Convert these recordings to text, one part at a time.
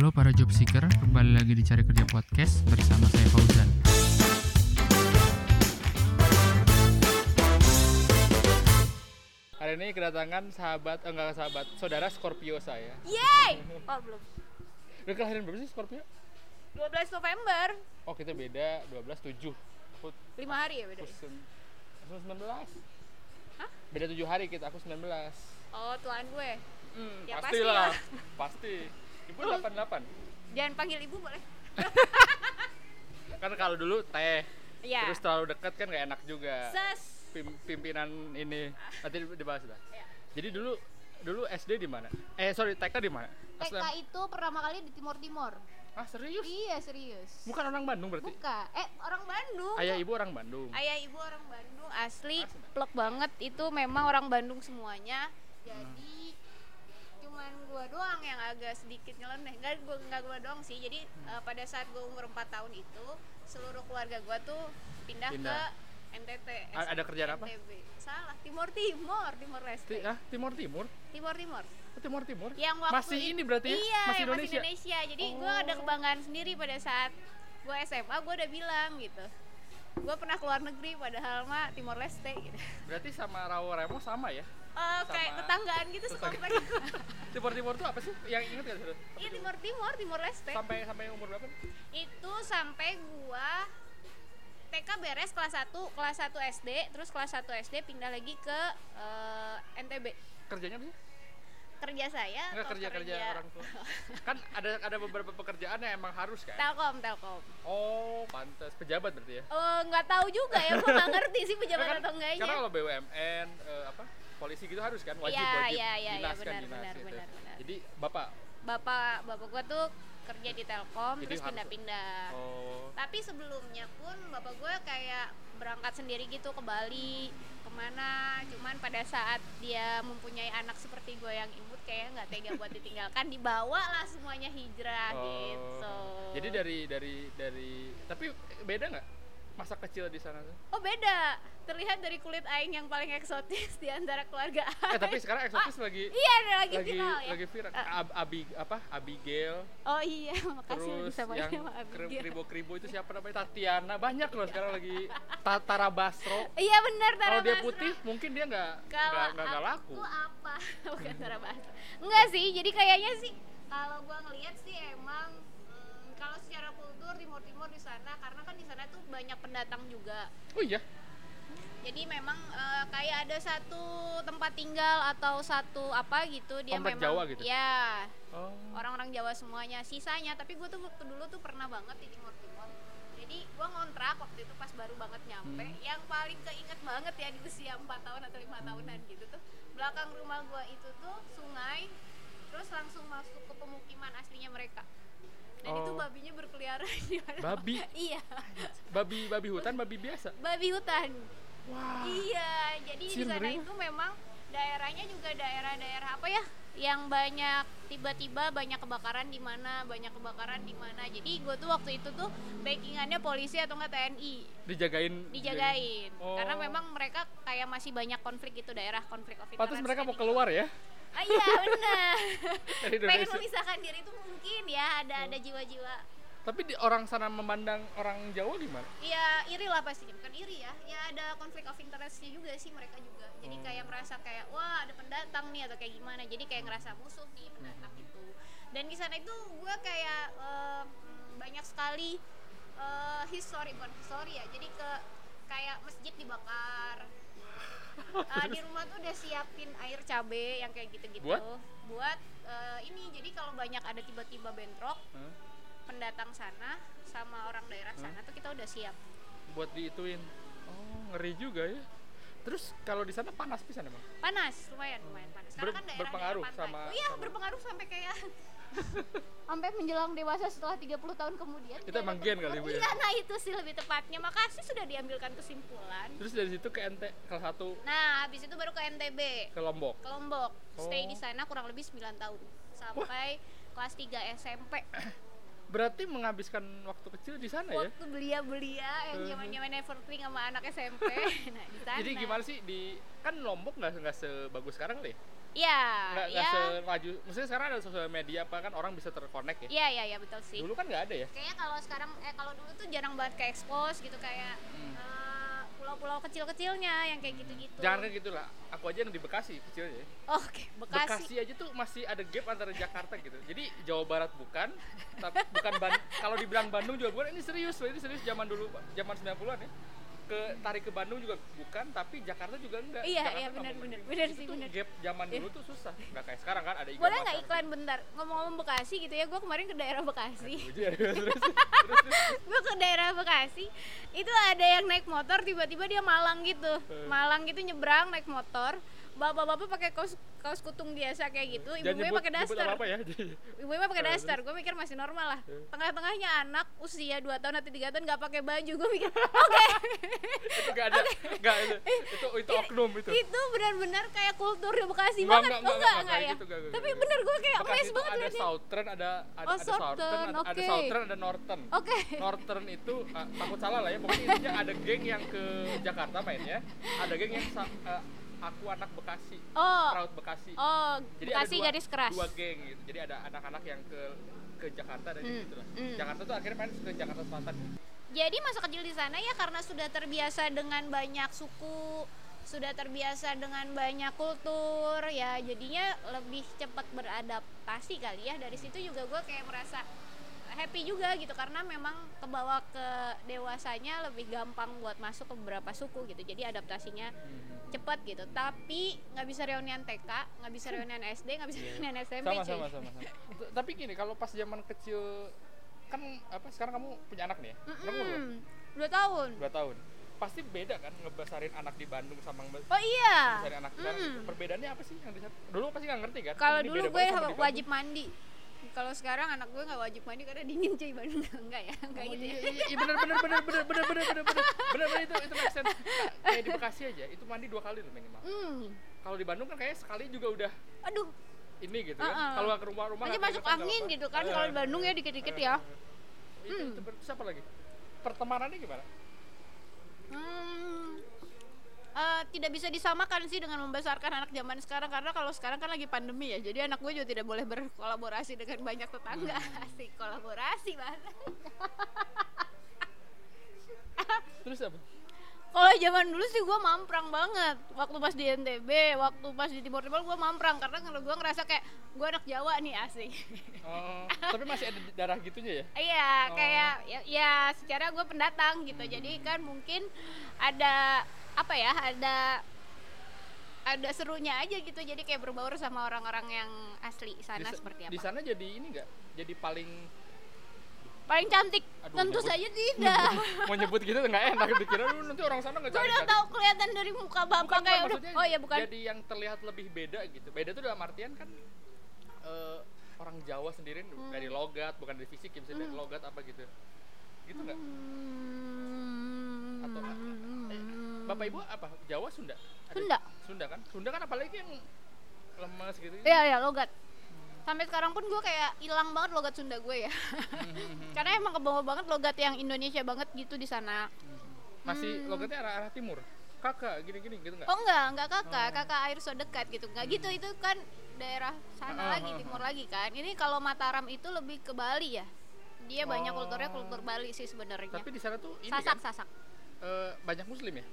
Halo para job seeker, kembali lagi di Cari Kerja Podcast bersama saya Fauzan. Hari ini kedatangan sahabat, eh, enggak sahabat, saudara Scorpio saya. Yeay! Oh belum. Udah kelahiran berapa sih Scorpio? 12 November. Oh kita beda 12 7. Aku 5 hari ya beda. aku sem- aku 19. Hah? Beda 7 hari kita, aku 19. Oh tuan gue. Hmm, Ya, pasti pasti Ibu 88. Jangan panggil ibu boleh? Kan kalau dulu teh, Iya. terus terlalu dekat kan nggak enak juga. Ses. Pim- pimpinan ini nanti dibahas lah. Ya. Jadi dulu dulu SD di mana? Eh sorry TK di mana? TK Aslam- itu pertama kali di Timur Timur. Ah serius? Iya serius. Bukan orang Bandung berarti? Buka. Eh orang Bandung. Ayah ibu orang Bandung. Ayah ibu orang Bandung asli Asli. plek banget itu memang orang Bandung semuanya. Jadi Cuman gua doang yang agak sedikit nyeleneh. Enggak gua enggak gua doang sih. Jadi eh, pada saat gua umur 4 tahun itu seluruh keluarga gua tuh pindah, Pindah. ke NTT. A- ada kerjaan apa? Salah, Timur Timur, Timur Leste. Ti- ah Timur Timur? Timur Timur. Oh, Timur Timur? yang waktu Masih ini berarti ya? iya Masih Indonesia? Indonesia jadi gue ada Oh. kebanggaan sendiri pada saat gue SMA gue udah bilang gitu gue pernah keluar negeri padahal mah Timor Leste gitu Berarti sama Rawo Remo sama ya? Eh, kayak tetanggaan gitu sekomplek Timur Timur tuh apa sih? Yang inget gak sih? iya Timor Timor Timor Leste Sampai sampai umur berapa? itu sampai gue TK beres kelas 1 kelas 1 SD terus kelas 1 SD pindah lagi ke eh, NTB Kerjanya apa sih? kerja saya Enggak atau kerja kerja orang tua. kan ada ada beberapa pekerjaan yang emang harus kan? Telkom Telkom Oh, pantas pejabat berarti ya? Eh, nggak tahu juga ya gue nggak ngerti sih pejabat Karena kan- atau enggaknya Karena kalau BUMN eh, apa polisi gitu harus kan? Wajib Iya, wajib iya, iya, dinas kan benar, dinas benar, gitu. benar, benar. Jadi bapak? Bapak bapak gua tuh kerja di Telkom Jadi terus pindah-pindah. Oh. Tapi sebelumnya pun bapak gue kayak berangkat sendiri gitu ke Bali ke mana. Cuman pada saat dia mempunyai anak seperti gue yang imut kayak nggak tega buat ditinggalkan dibawa lah semuanya hijrah Oh. gitu. Jadi dari dari dari tapi beda nggak masa kecil di sana tuh? oh beda. Terlihat dari kulit aing yang paling eksotis di antara keluarga Eh tapi sekarang eksotis lagi iya lagi, lagi viral ya. lagi viral. Ah. Ab, Abi apa? Abigail. Oh iya makasih terus disamain yang sama Abigail. kribo kribo itu siapa namanya? Tatiana. Banyak loh sekarang lagi. Ta- Tara Basro. Iya benar Tara kalau dia putih mungkin dia nggak nggak laku aku apa? Bukan Tara Basro. Enggak sih jadi kayaknya sih kalau gua ngelihat sih emang secara kultur timur timur di sana karena kan di sana tuh banyak pendatang juga. Oh iya? Jadi memang eh, kayak ada satu tempat tinggal atau satu apa gitu dia Komplek memang Jawa gitu? ya oh. Orang-orang Jawa semuanya sisanya. Tapi gue tuh waktu dulu tuh pernah banget di Timur Timur jadi gue ngontrak waktu itu pas baru banget nyampe. Hmm. yang paling keinget banget ya di usia 4 tahun atau lima tahunan gitu tuh belakang rumah gue itu tuh sungai terus langsung masuk ke pemukiman aslinya mereka dan itu Oh. babinya berkeliaran di mana- Babi? iya babi babi hutan babi biasa babi hutan wah Iya, jadi di sana itu memang daerahnya juga daerah-daerah apa ya? Yang banyak tiba-tiba banyak kebakaran di mana, banyak kebakaran di mana. Jadi gue tuh waktu itu tuh backingannya polisi atau enggak TNI dijagain dijagain. Oh. Karena memang mereka kayak masih banyak konflik itu daerah konflik Pantas interest mereka mau gitu. keluar ya Ah, iya benar. Pengen memisahkan diri itu mungkin ya ada ada jiwa-jiwa. Tapi di orang sana memandang orang Jawa gimana? Iya iri lah pastinya bukan iri ya. Ya ada konflik of interestnya juga sih mereka juga. Jadi Oh. kayak merasa kayak wah ada pendatang nih atau kayak gimana. Jadi kayak ngerasa musuh nih pendatang itu dan di sana itu gue kayak eh, banyak sekali eh, history bukan history ya. Jadi ke kayak masjid dibakar Eh, di rumah tuh udah siapin air cabe yang kayak gitu-gitu Buat? buat eh, ini jadi kalau banyak ada tiba-tiba bentrok Hah? pendatang sana sama orang daerah Hmm. sana tuh kita udah siap Buat diituin. Oh, ngeri juga ya. Terus kalau di sana panas pisan emang. panas lumayan lumayan panas karena Ber- kan daerah berpengaruh daerah pantai. sama- oh iya sama- berpengaruh sampai kayak Sampai menjelang dewasa setelah 30 tahun kemudian. Itu dia emang ada gen kali. Bu ya. iya nah itu sih lebih tepatnya makasih sudah diambilkan kesimpulan Terus dari situ ke NT kelas 1 nah habis itu baru ke NTB ke Lombok. ke Lombok stay Oh. di sana kurang lebih 9 tahun sampai kelas 3 SMP Berarti menghabiskan waktu kecil di sana ya? waktu belia-belia yang zaman-zaman Evergreen sama anak SMP nah di sana Jadi gimana sih di kan Lombok nggak nggak sebagus sekarang ya? Iya, nggak iya. nggak semaju maksudnya sekarang ada sosial media apa kan orang bisa terkonek ya Iya, iya, iya betul sih. dulu kan nggak ada ya Kayaknya kalau sekarang eh kalau dulu tuh jarang banget ke expose gitu kayak Hmm. eh, pulau-pulau kecil-kecilnya yang kayak gitu-gitu. jangan kan gitu lah aku aja yang di Bekasi kecilnya ya. Oke, Bekasi. Bekasi aja tuh masih ada gap antara Jakarta gitu jadi Jawa Barat bukan tapi bukan Ban- kalau dibilang Bandung juga bukan ini serius loh, ini serius zaman dulu zaman 90-an ya ke tarik ke Bandung juga bukan tapi Jakarta juga enggak Iya, Jakarta iya, benar, benar, benar sih, benar. gap zaman Iya. dulu tuh susah nggak kayak sekarang kan ada Boleh nggak iklan bentar? Ngomong-ngomong Bekasi gitu ya, gue kemarin ke daerah Bekasi. Iya, gue ke daerah Bekasi, itu ada yang naik motor tiba-tiba dia malang gitu, Eh. malang gitu nyebrang naik motor. Bapak-bapak pakai kaos kaos kutung biasa kayak gitu, ibu-ibunya nyebut- pakai daster. apa-apa ya Ibu-ibunya pakai Eh, daster, gue mikir masih normal lah. Eh. Tengah-tengahnya anak usia 2 tahun atau 3 tahun nggak pakai baju, gue mikir, oke. itu nggak ada nggak itu itu itu oknum itu itu benar-benar kayak kultur di Bekasi Enggak, banget, enggak, enggak, enggak, ya? gitu, Tapi bener gue kayak amazed banget ada. Southern ada ada, Oh, ada Southern Southern, ada. Southern ada Northern Oke. Northern itu uh, takut salah lah ya pokoknya ada geng yang ke Jakarta mainnya ada geng yang uh, aku anak Bekasi Oh, Raut Bekasi oh, jadi Bekasi dua, garis keras. dua geng gitu jadi ada anak-anak yang ke ke Jakarta dan Hmm, gitu lah hmm. Jakarta tuh akhirnya main ke Jakarta Selatan Jadi masa kecil di sana ya karena sudah terbiasa dengan banyak suku, sudah terbiasa dengan banyak kultur, ya jadinya lebih cepat beradaptasi kali ya. Dari situ juga gue kayak merasa happy juga gitu karena memang kebawa ke dewasanya lebih gampang buat masuk ke beberapa suku gitu. Jadi adaptasinya cepat gitu. Tapi nggak bisa reunian TK, nggak bisa reunian SD, nggak bisa reunian SMP. sama sama sama sama tapi gini kalau pas zaman kecil kan apa sekarang kamu punya anak nih ya Kamu berapa? Mm-mm. Dua tahun. dua tahun pasti beda kan ngebesarin anak di Bandung sama nge- Oh iya. ngebesarin anak di Mm. perbedaannya apa sih yang di dulu pasti nggak ngerti kan Kalau dulu gue wajib mandi. Kalau sekarang anak gue nggak wajib mandi karena dingin cuy Bandung enggak ya enggak Oh, gitu iya, ya. iya, iya, bener bener bener bener bener bener bener bener bener bener itu itu make sense. Nah, kayak di Bekasi aja itu mandi dua kali loh minimal Hmm. kalau di Bandung kan kayak sekali juga udah Aduh, ini gitu kan Uh-uh. kalau nggak ke rumah-rumah aja masuk angin gitu kan kalau di Bandung ya dikit-dikit ya. itu, Hmm. itu ber- terus apa lagi pertemanannya gimana Hmm. Eh, tidak bisa disamakan sih dengan membesarkan anak zaman sekarang karena kalau sekarang kan lagi pandemi ya jadi anak gue juga tidak boleh berkolaborasi dengan banyak tetangga. Hmm. asik kolaborasi bahasa terus apa kalau zaman dulu sih gue mamprang banget waktu pas di NTB waktu pas di Timur Timur gue mamprang karena kalau gue ngerasa kayak gue anak Jawa nih asik oh, tapi masih ada darah gitunya ya Iya, Oh. kayak ya, ya secara gue pendatang gitu. Jadi kan mungkin ada apa ya? Ada ada serunya aja gitu. Jadi kayak berbaur sama orang-orang yang asli sana Di seperti di apa. sana jadi ini nggak jadi paling Paling cantik. Aduh, Tentu nyebut. saja tidak. mau nyebut gitu nggak enak dikira lu nanti orang sana nggak cari udah tahu kelihatan dari muka bapak bukan, kayak bukan, udah. Oh ya bukan. jadi yang terlihat lebih beda gitu beda tuh dalam artian kan eh, orang Jawa sendiri Hmm. dari logat bukan dari fisik ya bisa dari logat apa gitu gitu nggak Hmm. atau eh, bapak ibu apa Jawa Sunda Ada- Sunda. Sunda kan Sunda kan apalagi yang lemas gitu Iya ya logat. Sampai sekarang pun gue kayak hilang banget logat Sunda gue ya. Karena emang kebawa banget logat yang Indonesia banget gitu di sana. masih logatnya arah, arah timur kakak gini-gini gitu nggak Oh enggak, enggak kakak, Oh. kakak air so dekat gitu. Enggak gitu, itu kan daerah sana Ah, lagi, ah, timur lagi kan. Ini kalau Mataram itu lebih ke Bali ya. Dia banyak Oh. kulturnya kultur Bali sih sebenarnya. tapi di sana tuh ini Sasak, kan sasak. eh, banyak muslim ya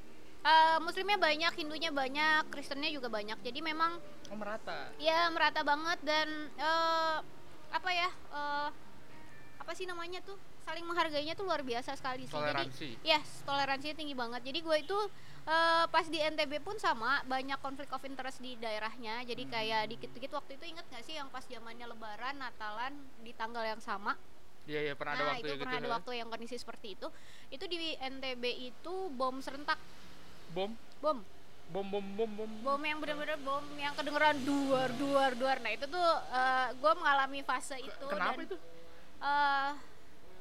Eh, muslimnya banyak, Hindunya banyak, Kristennya juga banyak. Jadi memang oh merata ya merata banget dan eh, apa ya? eh, apa sih namanya tuh? Saling menghargainya tuh luar biasa sekali sih. Toleransi. Jadi yes, toleransinya tinggi banget. Jadi gue itu eh, pas di NTB pun sama banyak konflik of interest di daerahnya. Jadi kayak dikit-dikit waktu itu inget gak sih yang pas zamannya Lebaran, Natalan di tanggal yang sama. iya iya pernah ada nah waktu itu ya pernah gitu ada ya. waktu yang kondisi seperti itu. Itu di NTB itu bom serentak, bom? Bom. Bom bom bom bom. Bom yang bener-bener bom yang kedengeran duar duar duar. Nah itu tuh gue mengalami fase itu kenapa dan, itu? eh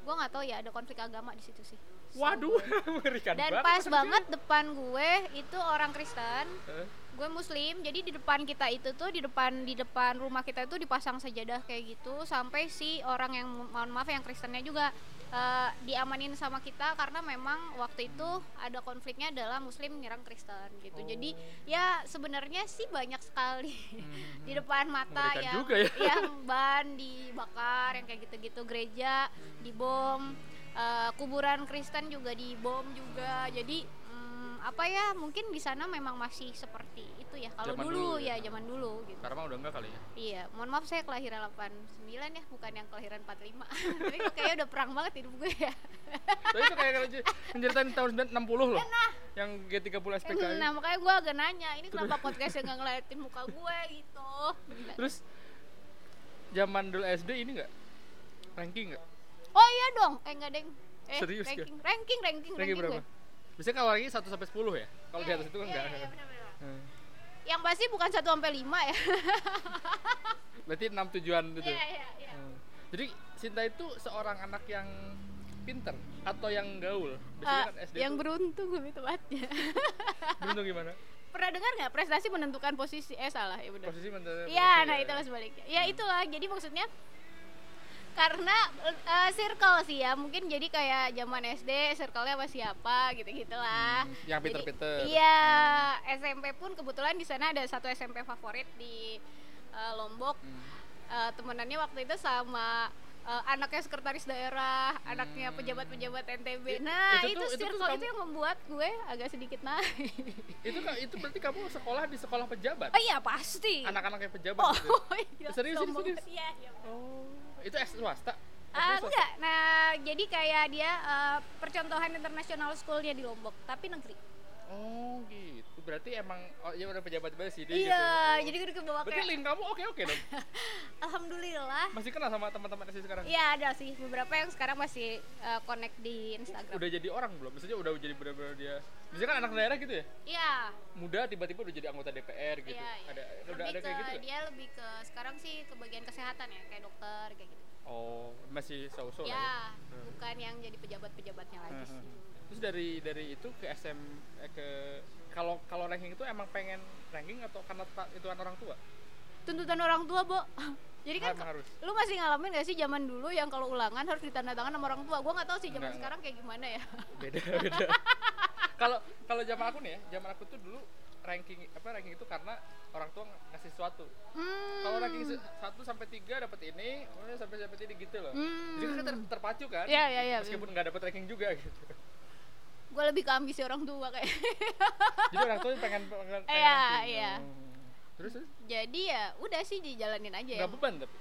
gue nggak tahu ya ada konflik agama di situ sih. Waduh mengerikan dan banget pas banget depan gue itu orang Kristen Eh, gue muslim jadi di depan kita itu tuh di depan di depan rumah kita itu dipasang sajadah kayak gitu sampai si orang yang mohon maaf yang Kristennya juga eh, diamanin sama kita karena memang waktu itu ada konfliknya adalah muslim menyerang Kristen gitu. Jadi ya sebenarnya sih banyak sekali di depan mata yang juga ya. yang ban dibakar yang kayak gitu-gitu. Gereja dibom eh, kuburan Kristen juga dibom juga. Jadi apa ya mungkin di sana memang masih seperti itu ya kalau dulu, dulu ya ya. zaman dulu gitu mah udah enggak kali ya. iya mohon maaf saya kelahiran 89 ya bukan yang kelahiran 45 tapi kayaknya udah perang banget hidup gue ya Tapi itu kayak kalau menceritain tahun 60 loh. Yang G30 SPKI. nah makanya gue agak nanya ini kenapa podcastnya nggak ngeliatin muka gue gitu Terus zaman dulu SD ini enggak ranking enggak? oh iya dong eh enggak deng eh Serius ya? ranking, ranking ranking Ranking berapa? gue Biasanya kalau ranking 1 sampai 10 ya. Kalau di Iya, atas itu kan iya, enggak. iya, iya, benar-benar. Hmm. yang pasti bukan 1 sampai 5 ya Berarti 6 tujuan gitu. iya iya iya Hmm. Jadi Sinta itu seorang anak yang pinter atau yang gaul? Biasanya Ah, kan SD yang tuh beruntung lebih tepatnya beruntung gimana? pernah dengar nggak prestasi menentukan posisi eh salah ya benar Posisi menentukan Iya, posisi nah ya. itulah sebaliknya. Ya itulah. Jadi maksudnya karena eh, circle sih ya, mungkin jadi kayak zaman SD circle-nya sama siapa gitu-gitulah. Hmm, yang Jadi, pinter-pinter. Iya, SMP pun kebetulan di sana ada satu SMP favorit di eh, Lombok. Hmm. Eh, temenannya waktu itu sama eh, anaknya sekretaris daerah, anaknya Hmm. pejabat-pejabat NTB. Nah, itu itu, tuh- itu circle kamu- itu yang membuat gue agak sedikit naik. Itu kan itu berarti kamu sekolah di sekolah pejabat. oh iya, pasti. Anak-anaknya pejabat Oh, gitu. iya, Serius, serius, serius? Iya, iya. Oh, itu S swasta. Swasta? enggak. Nah, jadi kayak dia eh, percontohan internasional schoolnya di Lombok, tapi negeri. Oh, gitu. Berarti emang oh iya udah pejabat sih dia iya, gitu. Jadi gue kebawa Berarti kayak link kamu oke-oke dong. alhamdulillah. Masih kenal sama teman-teman SD sekarang? Iya, ada sih beberapa yang sekarang masih eh, connect di Instagram. Udah jadi orang belum? Maksudnya udah jadi benar-benar dia. Biasanya kan anak daerah gitu ya. Iya. Muda tiba-tiba udah jadi anggota DPR gitu. Iya, iya. Ada udah Lebih ada ke kayak gitu dia lebih ke sekarang sih ke bagian kesehatan ya, kayak dokter kayak gitu. Oh, masih so-so lah ya. ya, Hmm. bukan yang jadi pejabat-pejabatnya lagi Hmm, sih. hmm. Terus dari dari itu ke SM eh, ke kalau kalau ranking itu emang pengen ranking atau karena itu orang tua? Tuntutan orang tua, Bo. Jadi kan harus. lu masih ngalamin gak sih zaman dulu yang kalau ulangan harus ditandatangan sama orang tua? Gua nggak tahu sih zaman Enggak, sekarang kayak gimana ya. beda beda kalau kalau zaman aku nih ya zaman aku tuh dulu ranking apa ranking itu karena orang tua ng- ngasih sesuatu Hmm. kalau ranking satu sampai tiga dapat ini kemudian sampai sampai ini gitu loh Hmm. jadi kan ter- terpacu kan Iya, iya, iya. meskipun nggak dapat ranking juga gitu gue lebih ke ambisi orang tua kayak. Jadi orang tua pengen pengen, pengen Iya, iya. Hmm. terus terus? Jadi ya udah sih dijalanin aja ya. Nggak beban tapi?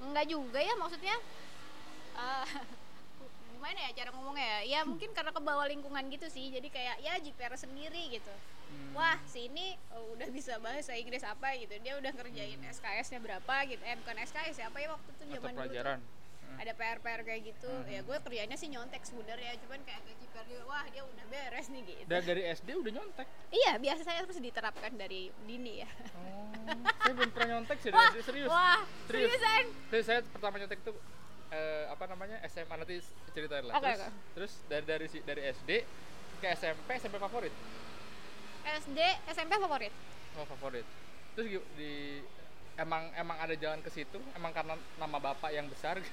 Enggak juga ya maksudnya eh, gimana ya cara ngomongnya ya? Ya mungkin karena kebawa lingkungan gitu sih jadi kayak ya JPR sendiri gitu. Hmm. wah sini oh, udah bisa bahasa Inggris apa gitu. Dia udah ngerjain SKS-nya berapa gitu. Eh bukan SKS ya apa ya waktu itu zaman dulu tuh. pelajaran. Hmm. Ada PR-PR kayak gitu Hmm. ya gue kerjanya sih nyontek sebenarnya cuman kayak JPR dia wah dia udah beres nih gitu dan dari SD udah nyontek iya biasa saya harus diterapkan dari dini ya oh saya belum pernah nyontek sih dari wah SD serius wah Serius. seriusan Terus saya pertama nyontek tuh eh, apa namanya SMA nanti ceritain lah. Oke, terus, oke. terus dari dari si- dari SD ke SMP SMP favorit. SD SMP favorit Oh favorit. Terus di emang emang ada jalan ke situ emang karena nama bapak yang besar.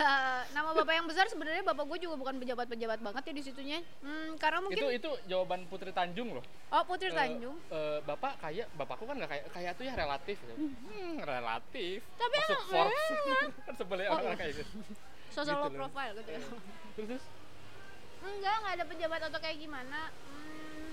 Eh, nama bapak yang besar sebenarnya bapak gue juga bukan pejabat-pejabat banget ya di situnya. Hmm, karena mungkin itu itu jawaban Putri Tanjung loh. oh Putri Eh, Tanjung. eh, bapak kaya bapakku kan nggak kaya kaya tuh ya relatif. gitu. Hmm, relatif. Tapi Masuk emang- Forbes. kan sebelnya Oh, orang kayak gitu. Social gitu profile gitu ya. Terus, Enggak, enggak ada pejabat atau kayak gimana. Hmm,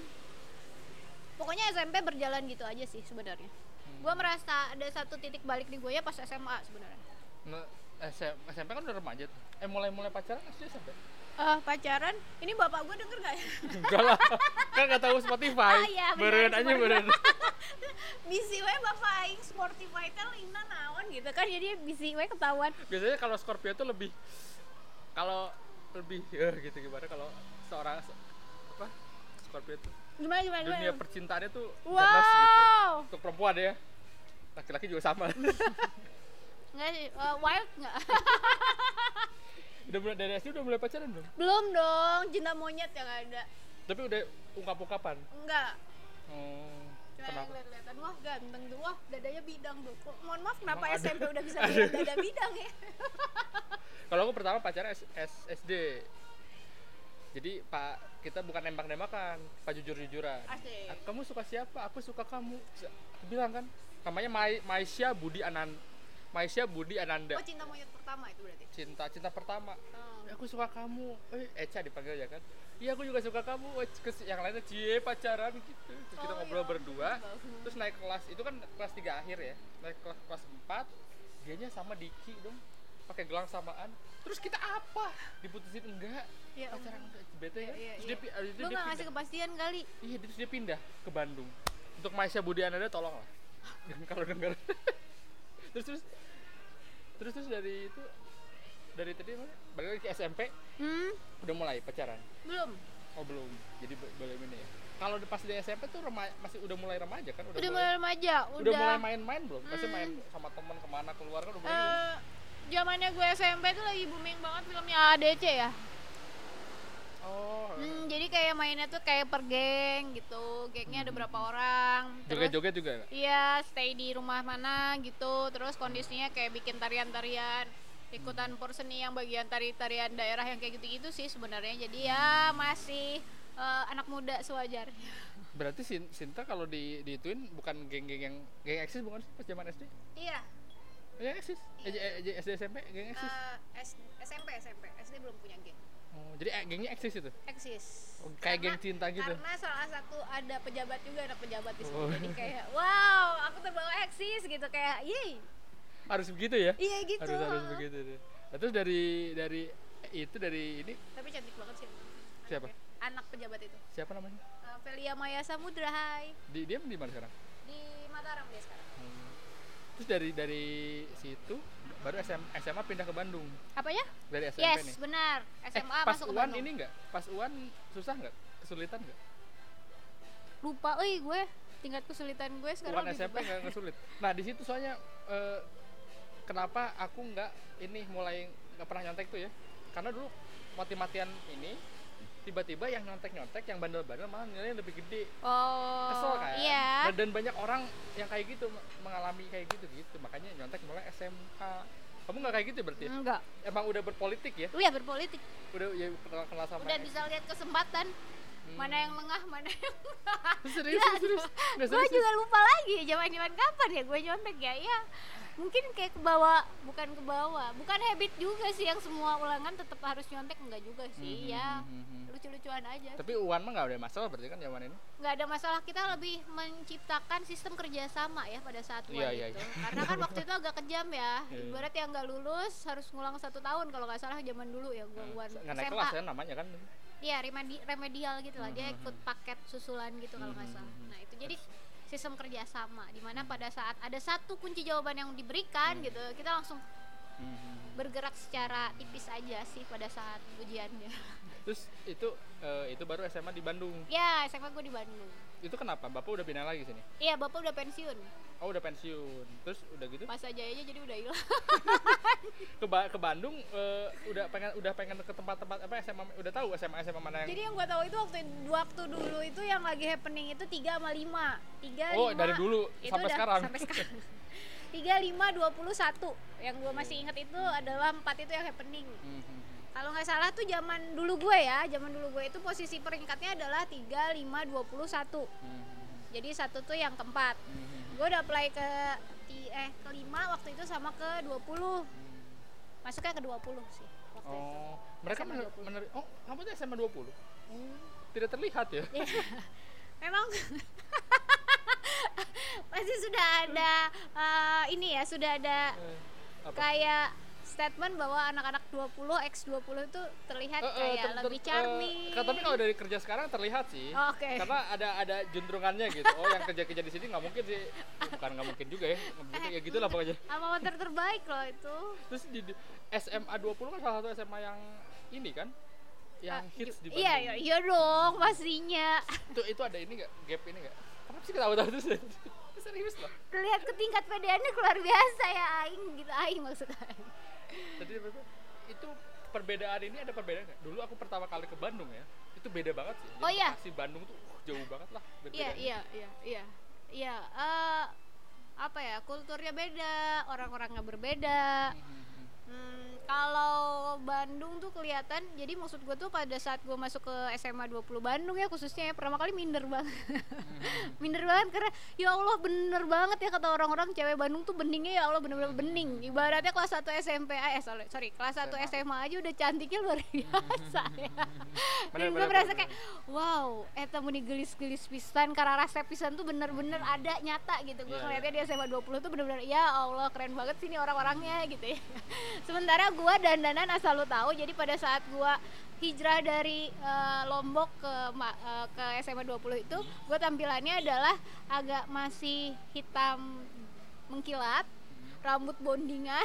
pokoknya SMP berjalan gitu aja sih sebenarnya. Gue merasa ada satu titik balik di gue ya pas SMA sebenarnya. Nah, SM, SMP kan udah remaja tuh. Eh mulai-mulai pacaran SD SMP. Eh pacaran, ini bapak gue denger gak ya? Enggak lah. Kan nggak tahu Spotify. Ah, iya, benar, Beren aja beren. Bisi we bapak aing Spotify teh lina naon gitu kan jadi bisi we ketahuan. Biasanya kalau Scorpio tuh lebih kalau lebih ya gitu gimana kalau seorang se- apa Scorpio tuh Gimana gimana gimana? dunia percintaannya tuh ganas gitu. Wow. Untuk perempuan ya. Laki-laki juga sama. Enggak sih, eh, wild enggak? udah mulai dari SD udah mulai pacaran belum? Belum dong, cinta monyet yang ada. Tapi udah ungkap-ungkapan. Enggak. Oh. Cuma Kenapa? yang lihat-lihatan wah ganteng tuh, wah dadanya bidang tuh. Mohon maaf kenapa Emang ada? SMP udah bisa lihat dada bidang ya? Kalau aku pertama pacaran S, S- SD. Jadi Pak kita bukan nembak-nembakan, Pak jujur-jujuran. Asik. "Ah, Kamu suka siapa? Aku suka kamu. Aku bilang kan, namanya Mai Maisha Budi Anand Maisha Budi Ananda. Oh cinta monyet pertama itu berarti. Cinta cinta pertama. Oh. aku suka kamu eh Eca dipanggil ya kan iya aku juga suka kamu Eh, kes- yang lainnya cie pacaran gitu terus kita Oh, ngobrol ya berdua terus naik kelas itu kan kelas 3 akhir ya naik kelas kelas 4 dianya sama Diki dong pakai gelang samaan. Terus kita apa? Diputusin enggak? Ya ampun. pacaran enggak bete Iya, kan iya, terus iya. dia, Lu dia ngasih kepastian kali. iya terus dia pindah ke Bandung. Untuk Maisha Budi Ananda tolonglah. Kalau denger. Terus terus. Terus terus dari itu dari tadi mana balik lagi ke SMP Hmm, udah mulai pacaran? Belum. oh belum. Jadi be- belum ini ya. Kalau pas di SMP tuh rema- masih udah mulai remaja kan? Udah, mulai remaja, udah, udah. mulai main-main belum? Pasti Hmm. main sama teman ke mana keluar kan udah mulai belum? Zamannya gue SMP tuh lagi booming banget filmnya ADC ya. oh Hmm, jadi kayak mainnya tuh kayak per geng gitu. Gengnya ada berapa orang. Joget-joget juga nggak? Iya, stay di rumah mana gitu. Terus kondisinya kayak bikin tarian-tarian, ikutan porseni yang bagian tari-tarian daerah yang kayak gitu-gitu sih sebenarnya. Jadi ya masih eh, anak muda sewajarnya. berarti Sin- Sinta kalau di diituin bukan geng-geng yang geng eksis bukan sih pas zaman SD Iya. Geng eksis Eh, eh, J- SD SMP geng eksis eh, S- SMP SMP SD belum punya geng. oh, jadi eh, gengnya eksis itu Eksis. Oh, kayak Karena- geng cinta gitu Karena salah satu ada pejabat juga ada pejabat di situ. Oh. Jadi kayak wow, aku terbawa eksis gitu kayak yeay. harus begitu ya Iya gitu. harus harus begitu deh Nah, terus dari dari itu dari ini Tapi cantik banget sih. Siapa? Anak pejabat itu. siapa namanya Eh, Velia Maya Samudra hai. di dia di mana sekarang Di Mataram dia sekarang. Terus dari dari situ baru SM, SMA pindah ke Bandung. Apa ya? Dari SMP Yes, nih. benar. Eh, SMA pas masuk ke UAN Bandung. ini enggak? Pas UAN susah enggak? Kesulitan enggak? Lupa euy gue. Tingkat kesulitan gue sekarang UAN lebih SMP enggak kesulit. Nah, di situ soalnya eh, kenapa aku enggak ini mulai enggak pernah nyontek tuh ya? Karena dulu mati-matian ini tiba-tiba yang nyontek-nyontek yang bandel-bandel malah nilainya lebih gede Oh, kesel kan iya. dan, dan banyak orang yang kayak gitu mengalami kayak gitu gitu makanya nyontek mulai SMA kamu nggak kayak gitu berarti ya? Enggak. emang udah berpolitik ya Udah berpolitik. udah ya kenal kenal sama Udah bisa lihat kesempatan. Hmm. Mana yang lengah, mana yang serius serius Nggak, gue serius, juga lupa lagi zaman zaman kapan ya gue nyontek ya ya mungkin kayak ke bawah bukan ke bawah. Bukan habit juga sih yang semua ulangan tetap harus nyontek enggak juga sih Hmm, ya. hmm, hmm, hmm. lucu-lucuan aja. Tapi Uan mah nggak ada masalah berarti kan zaman ini? Nggak ada masalah kita lebih menciptakan sistem kerjasama ya pada saat UAN iya, itu. iya. karena kan waktu itu agak kejam ya. Iya. ibarat yang nggak lulus harus ngulang satu tahun kalau nggak salah zaman dulu ya gua UAN nggak naik kelas ya namanya kan? Iya remedi remedial gitu lah. Dia Hmm, ikut paket susulan gitu kalau nggak Hmm, salah. hmm, hmm. Nah itu jadi sistem kerjasama di mana pada saat ada satu kunci jawaban yang diberikan Hmm. gitu kita langsung Hmm, bergerak secara tipis aja sih pada saat ujiannya. terus itu eh, itu baru SMA di Bandung ya SMA gue di Bandung. itu kenapa bapak udah pindah lagi sini Iya bapak udah pensiun oh udah pensiun terus udah gitu masa jayanya jadi udah hilang. ke, Ba- ke Bandung eh, udah pengen udah pengen ke tempat-tempat apa SMA udah tahu SMA SMA mana yang Jadi yang gue tahu itu waktu waktu dulu itu yang lagi happening itu 3 sama 5. 3 oh dari dulu itu sampai udah sekarang Sampai sekarang. 3 5 21. Yang gue masih inget itu adalah 4 itu yang happening. Hmm, hmm, hmm. Kalau nggak salah tuh zaman dulu gue ya, zaman dulu gue itu posisi peringkatnya adalah 3 5 21. Hmm, hmm, Jadi satu tuh yang keempat. hmm, hmm, hmm. Gue udah apply ke eh kelima waktu itu sama ke 20. Masuknya ke 20 sih waktu itu. Oh, mereka SMA mener, 20. mener- oh, kamu tuh SMA 20. Tidak terlihat ya. Iya. Memang pasti sudah ada eh, ini ya, sudah ada Eh, apa? kayak statement bahwa anak-anak 20 X 20 itu terlihat Eh, eh, kayak ter- ter- lebih eh, charming. ka- tapi kalau dari kerja sekarang terlihat sih. Oh, oke. Karena ada ada juntrungannya gitu. Oh, yang kerja-kerja di sini nggak mungkin sih. Bukan nggak mungkin juga ya. Mungkin, ya gitulah pokoknya. Amatir terbaik loh itu. Terus di, di SMA 20 kan salah satu SMA yang ini kan yang Ah, hits di i- Bandung. Iya, iya, iya dong pastinya. Itu itu ada ini nggak gap ini nggak? Kenapa sih ketawa-tawa terus? Serius loh. Lihat ke tingkat pedeannya keluar biasa ya aing gitu aing maksud aing. Tuh? itu perbedaan ini ada perbedaan nggak? Dulu aku pertama kali ke Bandung ya, itu beda banget sih. Oh, iya? Si Bandung tuh uh, jauh banget lah. Iya iya iya iya. Iya, eh, apa ya? Kulturnya beda, orang-orangnya berbeda. Hmm, kalau Bandung tuh kelihatan, jadi maksud gue tuh pada saat gue masuk ke SMA 20 Bandung ya khususnya ya pertama kali minder banget, minder banget karena ya Allah bener banget ya kata orang-orang cewek Bandung tuh beningnya ya Allah bener-bener bening. Ibaratnya kelas 1 SMP, eh sorry, sorry kelas 1 SMA. Aja udah cantiknya luar biasa ya. Dan gue merasa kayak wow, eta muni gelis-gelis pisan karena rasa pisan tuh bener-bener ada nyata gitu. Gue Iya, ngeliatnya di SMA 20 tuh bener-bener ya Allah keren banget sih ini orang-orangnya gitu ya. Sementara gua dandanan asal lu tahu jadi pada saat gua hijrah dari eh, Lombok ke eh, ke SMA 20 itu gua tampilannya adalah agak masih hitam mengkilat, rambut bondingan,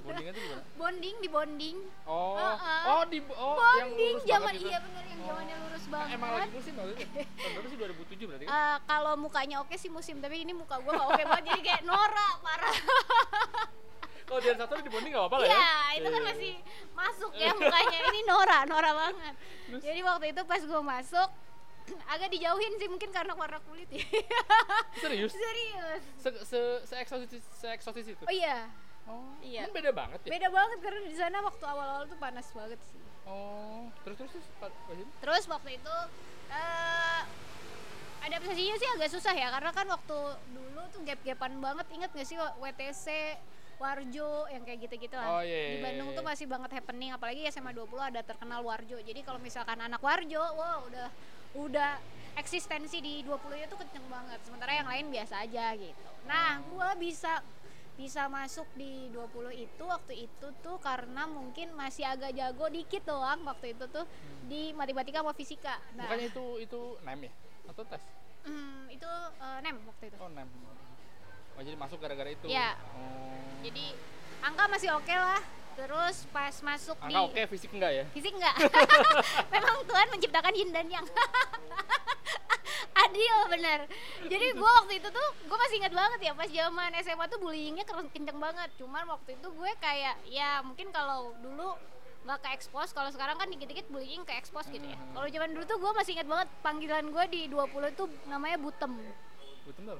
gimana? bonding di bonding. Oh, Heeh. oh di oh yang bonding lurus zaman iya bener yang zamannya lurus Nah, banget. emang lagi musim waktu itu. Tahun berapa sih 2007 berarti kan? Eh, kalau mukanya oke sih musim tapi ini muka gua gak oke banget jadi kayak Nora parah Kalau di satu di bonding enggak apa-apa lah ya. Iya, itu kan Iya. masih masuk ya mukanya. Ini Nora, Nora banget. Jadi waktu itu pas gue masuk agak dijauhin sih mungkin karena warna kulit ya. Serius? Serius. Se se se eksotis se eksotis itu. Oh iya, Oh, Iya. beda banget ya? beda banget karena di sana waktu awal-awal tuh panas banget sih. Oh, terus terus terus? Terus waktu itu eh adaptasinya sih agak susah ya karena kan waktu dulu tuh gap-gapan banget. Ingat gak sih WTC Warjo yang kayak gitu-gitu lah. Oh, iya, Di iya, Bandung iya. tuh masih banget happening apalagi SMA 20 ada terkenal Warjo. Jadi kalau misalkan anak Warjo, wow udah udah eksistensi di 20 itu kenceng banget. Sementara yang lain biasa aja gitu. Nah, gua bisa bisa masuk di 20 itu waktu itu tuh karena mungkin masih agak jago dikit doang waktu itu tuh di matematika sama fisika. Nah, Bukannya itu itu nem ya? Atau tes? hmm, itu eh, nem waktu itu. Oh, nem. Oh, jadi masuk gara-gara itu. Iya. Oh. Jadi angka masih oke lah. Terus pas masuk di Angka oke, fisik enggak ya? fisik enggak? Memang Tuhan menciptakan yin dan yang. Adil bener. Jadi gue waktu itu tuh gue masih ingat banget ya pas zaman SMA tuh bullyingnya keren kenceng banget. Cuman waktu itu gue kayak ya mungkin kalau dulu nggak ke expose kalau sekarang kan dikit-dikit bullying ke expose gitu ya. Hmm. Kalau zaman dulu tuh gue masih ingat banget panggilan gue di 20 itu namanya butem. Betul enggak?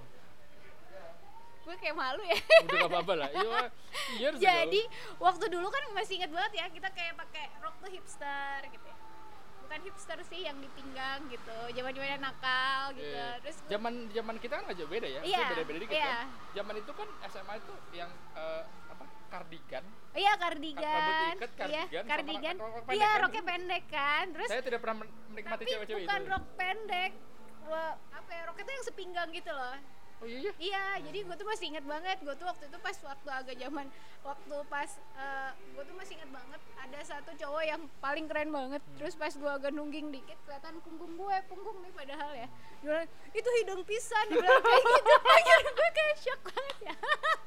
Gue kayak malu ya. Udah gak apa-apa lah. Iya, iya. Jadi waktu dulu kan masih ingat banget ya kita kayak pakai rok tuh hipster gitu ya. Bukan hipster sih yang di pinggang gitu. Zaman-zaman nakal gitu. Iya. Terus zaman zaman kita kan aja beda ya. Iya, Maksudnya beda-beda dikit iya. kan. Zaman itu kan SMA itu yang eh, apa? Kardigan. Iya kardigan. Rambut diikat, Iya, kardigan, kardigan. Iya, kan? roknya pendek kan. Terus Saya tidak pernah men- menikmati tapi cewek-cewek bukan itu. rok pendek. Apa ya? Roknya tuh yang sepinggang gitu loh. Oh iya iya. Iya, jadi gue tuh masih inget banget. Gue tuh waktu itu pas waktu agak zaman waktu pas gue tuh masih inget banget ada satu cowok yang paling keren banget. Terus pas gue agak nungging dikit kelihatan punggung gue, punggung nih padahal ya. Dia bilang, itu hidung pisan, dia bilang kayak gitu. Gue kayak shock banget ya.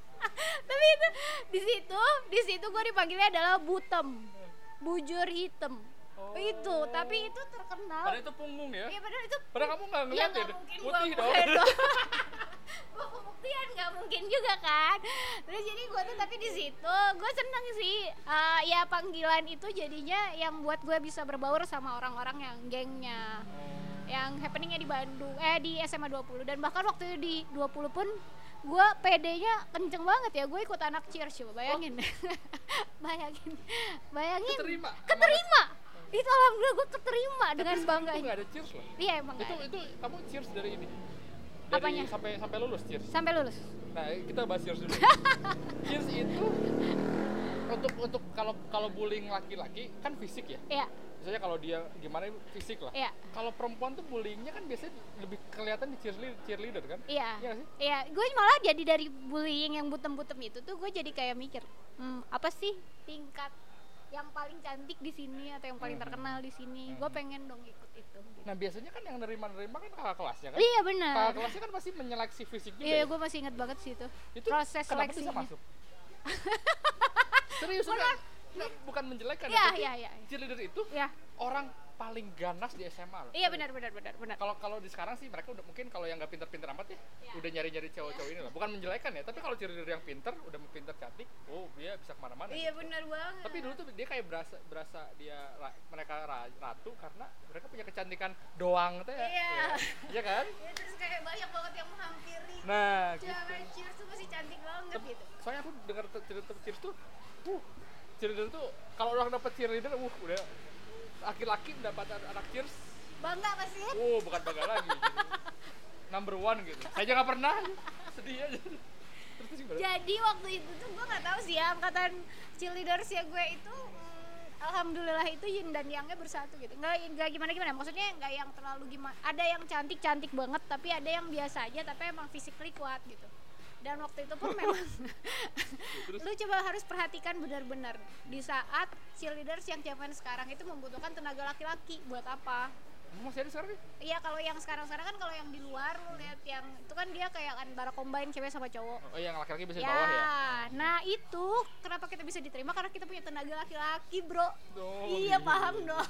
Tapi itu di situ, di situ gue dipanggilnya adalah butem, bujur hitam. Oh. Itu, tapi itu terkenal. Padahal itu punggung ya. Iya padahal itu Padahal kamu nggak Iya ngeliat ya? Putih dong. bukan dong. gua pembuktian juga kan. Terus jadi gua tuh tapi di situ gua seneng sih. Eh, ya panggilan itu jadinya yang buat gue bisa berbaur sama orang-orang yang gengnya yang happeningnya di Bandung eh di SMA 20 dan bahkan waktu itu di 20 pun gue PD-nya kenceng banget ya gue ikut anak cheers coba bayangin bayangin bayangin Keterima. keterima itu alhamdulillah gue keterima dengan Itu bangganya nggak ada cheers loh. iya emang Itu itu kamu cheers dari ini. Dari Apanya? sampai sampai lulus cheers. sampai lulus Nah, kita bahas cheers dulu. cheers itu untuk untuk kalau kalau bullying laki-laki kan fisik ya. iya Misalnya kalau dia gimana fisik lah. iya Kalau perempuan tuh bullyingnya kan biasanya lebih kelihatan di cheerleader, cheerleader kan? iya Iya sih? iya gue malah jadi dari bullying yang butem-butem itu tuh gue jadi kayak mikir hmm, apa sih tingkat yang paling cantik di sini atau yang paling Mhm. terkenal di sini gue pengen dong ikut itu gitu. Nah biasanya kan yang nerima-nerima kan kakak kelasnya kan? iya Kakak benar kelasnya kan pasti menyeleksi fisik juga. iya ya? gue masih ingat banget sih itu Itu proses kenapa bisa seleksinya. masuk? Serius? Nggak, bukan menjelekkan Iya, tapi iya, iya. Cheerleader itu ya orang paling ganas di SMA loh. iya benar benar benar benar Kalau kalau di sekarang sih mereka udah mungkin kalau yang nggak pinter-pinter amat ya, Iya. udah nyari-nyari cowok-cowok ini lah. Bukan menjelekan ya, tapi kalau cheerleader yang pinter, udah pinter cantik, oh dia bisa ke mana-mana. iya benar banget Tapi dulu tuh dia kayak berasa berasa dia ra- mereka ra- ratu karena mereka punya kecantikan doang teh. ya. Iya. Ya, Iya kan? ya, terus kayak banyak banget yang menghampiri Nah, gitu. cewek cheers tuh masih cantik banget Tem- gitu Soalnya aku dengar cerita cheers tuh, uh, cheerleader tuh kalau orang dapat cheerleader, uh, udah laki-laki mendapat an- anak cheers, bangga pasti oh bukan bangga lagi. gitu. Number one gitu. Saya nggak pernah, sedih aja. Terus jadi waktu itu tuh gue nggak tahu sih ya angkatan cheerleaders ya gue itu mm, alhamdulillah itu yin dan yangnya bersatu gitu nggak nggak gimana gimana maksudnya nggak yang terlalu gimana ada yang cantik cantik banget tapi ada yang biasa aja tapi emang physically kuat gitu dan waktu itu pun memang lu coba harus perhatikan benar-benar. Di saat cheerleaders yang zaman sekarang itu membutuhkan tenaga laki-laki buat apa masih ada sekarang nih? Iya kalau yang sekarang-sekarang kan kalau yang di luar lu lihat yang itu kan dia kayak antara combine cewek sama cowok Oh yang laki-laki bisa di ya, bawah ya? nah itu kenapa kita bisa diterima karena kita punya tenaga laki-laki bro. Oh, iya gitu. paham dong.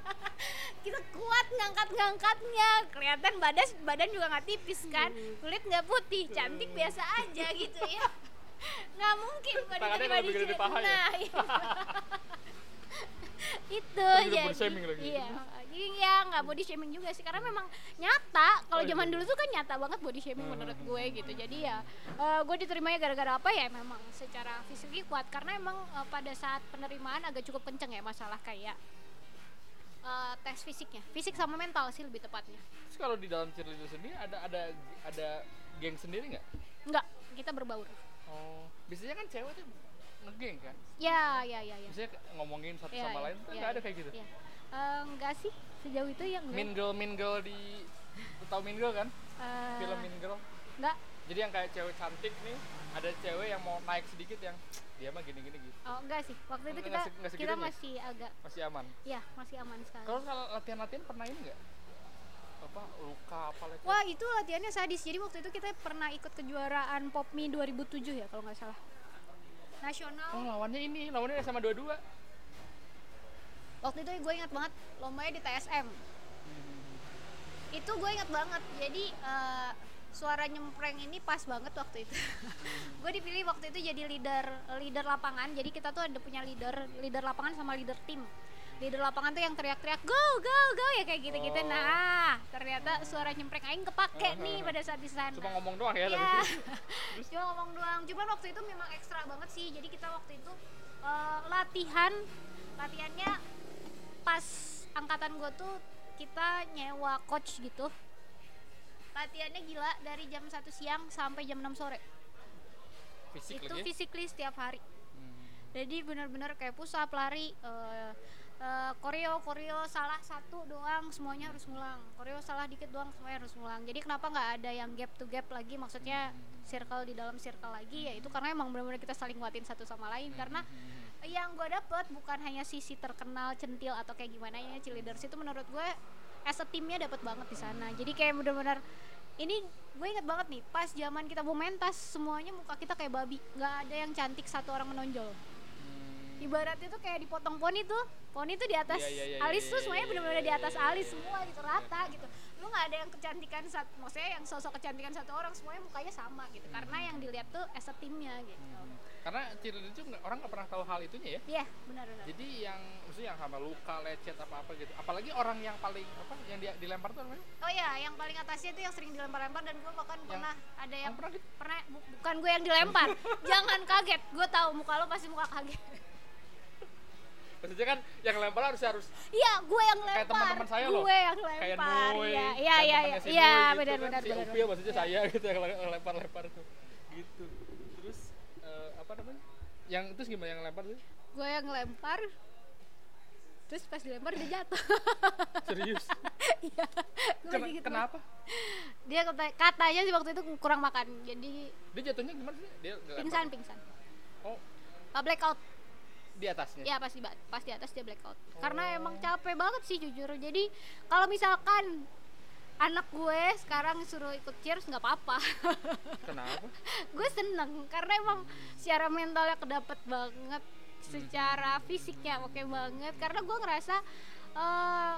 kita kuat ngangkat-ngangkatnya, kelihatan badan badan juga nggak tipis kan, kulit nggak putih, cantik biasa aja gitu ya. Nggak mungkin di gede dari sini. ya? Nah, iya. itu jadi lagi. Iya ya nggak body shaming juga sih karena memang nyata kalau Oh, iya. zaman dulu tuh kan nyata banget body shaming menurut gue gitu jadi ya eh, gue diterimanya gara-gara apa ya memang secara fisik kuat karena emang eh, pada saat penerimaan agak cukup kenceng ya masalah kayak eh, tes fisiknya fisik sama mental sih lebih tepatnya Terus kalau di dalam cheerleader sendiri ada ada ada geng sendiri nggak? enggak kita berbaur Oh, biasanya kan cewek tuh ngegeng kan? ya ya ya ya Biasanya ngomongin satu Ya, sama ya, lain, ya, nggak ada ya, kayak gitu. ya. Eh, enggak sih sejauh itu ya enggak Mean Girl, Mean Girl di tahu Mean Girl kan? Eh, Film Mean Girl. enggak Jadi yang kayak cewek cantik nih, ada cewek yang mau naik sedikit yang dia mah gini-gini gitu. oh enggak sih waktu itu kita se- nggak kita masih agak Masih aman. ya masih aman sekali Kalau latihan-latihan pernah ini nggak? Apa luka apa lecet? Wah itu latihannya sadis. Jadi waktu itu kita pernah ikut kejuaraan Popmi 2007 ya kalau nggak salah. Nasional. Oh lawannya ini, lawannya sama dua-dua. Waktu itu gue ingat banget lombanya di TSM. Itu gue ingat banget. Jadi eh, suara nyempreng ini pas banget waktu itu. gue dipilih waktu itu jadi leader leader lapangan. Jadi kita tuh ada punya leader leader lapangan sama leader tim. Leader lapangan tuh yang teriak-teriak go go go ya kayak gitu-gitu. Oh. Nah ternyata suara nyempreng aing kepake nih pada saat di sana. Cuma ngomong doang ya, tapi Cuma ngomong doang. Cuman waktu itu memang ekstra banget sih. Jadi kita waktu itu eh, latihan latihannya pas angkatan gue tuh kita nyewa coach gitu. Latihannya gila dari jam 1 siang sampai jam 6 sore. fisik itu lagi. ya? physically setiap hari. Hmm. Jadi benar-benar kayak push up, lari, eh, eh, koreo, koreo salah satu doang semuanya harus ngulang. Koreo salah dikit doang semuanya harus ngulang. Jadi kenapa nggak ada yang gap to gap lagi? Maksudnya circle di dalam circle lagi ya itu karena emang benar-benar kita saling nguatin satu sama lain karena yang gue dapet bukan hanya sisi terkenal centil atau kayak gimana ya cheerleaders itu menurut gue as a timnya dapet banget di sana. Jadi kayak benar-benar ini gue inget banget nih pas zaman kita mau mentas semuanya muka kita kayak babi. Nggak ada yang cantik satu orang menonjol. Hmm. ibaratnya tuh kayak dipotong poni tuh poni tuh di atas Iya, iya, iya, alis iya, tuh iya, semuanya iya, benar-benar iya, di atas iya, iya, alis iya, semua gitu rata gitu. Lu nggak ada yang kecantikan satu maksudnya yang sosok kecantikan satu orang semuanya mukanya sama gitu. Karena yang dilihat tuh as a timnya gitu. Hmm. Karena cheerleader itu orang nggak pernah tahu hal itunya ya. iya benar-benar Jadi yang maksudnya yang sama luka, lecet apa apa gitu. Apalagi orang yang paling apa yang dia dilempar tuh namanya? oh ya yang paling atasnya tuh yang sering dilempar-lempar dan gue bahkan Yang- pernah ada yang Kamu pernah gitu? pernah bu- bukan gue yang dilempar jangan kaget gue tahu muka lo pasti muka kaget Maksudnya kan yang lempar harus harus iya gue yang lempar kayak teman-teman saya loh. gue yang kayak lempar Nui, iya dan iya iya temannya si iya Nui gitu benar kan, benar si benar Upil maksudnya saya gitu yang lempar-lempar tuh. Gitu. Namanya? Yang terus gimana yang lempar tuh? gue yang lempar terus pas dilempar dia jatuh Serius? iya Ken- gitu kenapa? dia kata, katanya sih waktu itu kurang makan jadi Dia jatuhnya gimana sih? Dia pingsan pingsan Oh, Pak blackout di atasnya. ya pas di ba- pas di atas dia blackout karena emang capek banget sih jujur jadi kalau misalkan anak gue sekarang suruh ikut cheers nggak apa-apa Kenapa? gue seneng karena emang secara mentalnya kedapet banget secara fisiknya oke banget karena gue ngerasa eh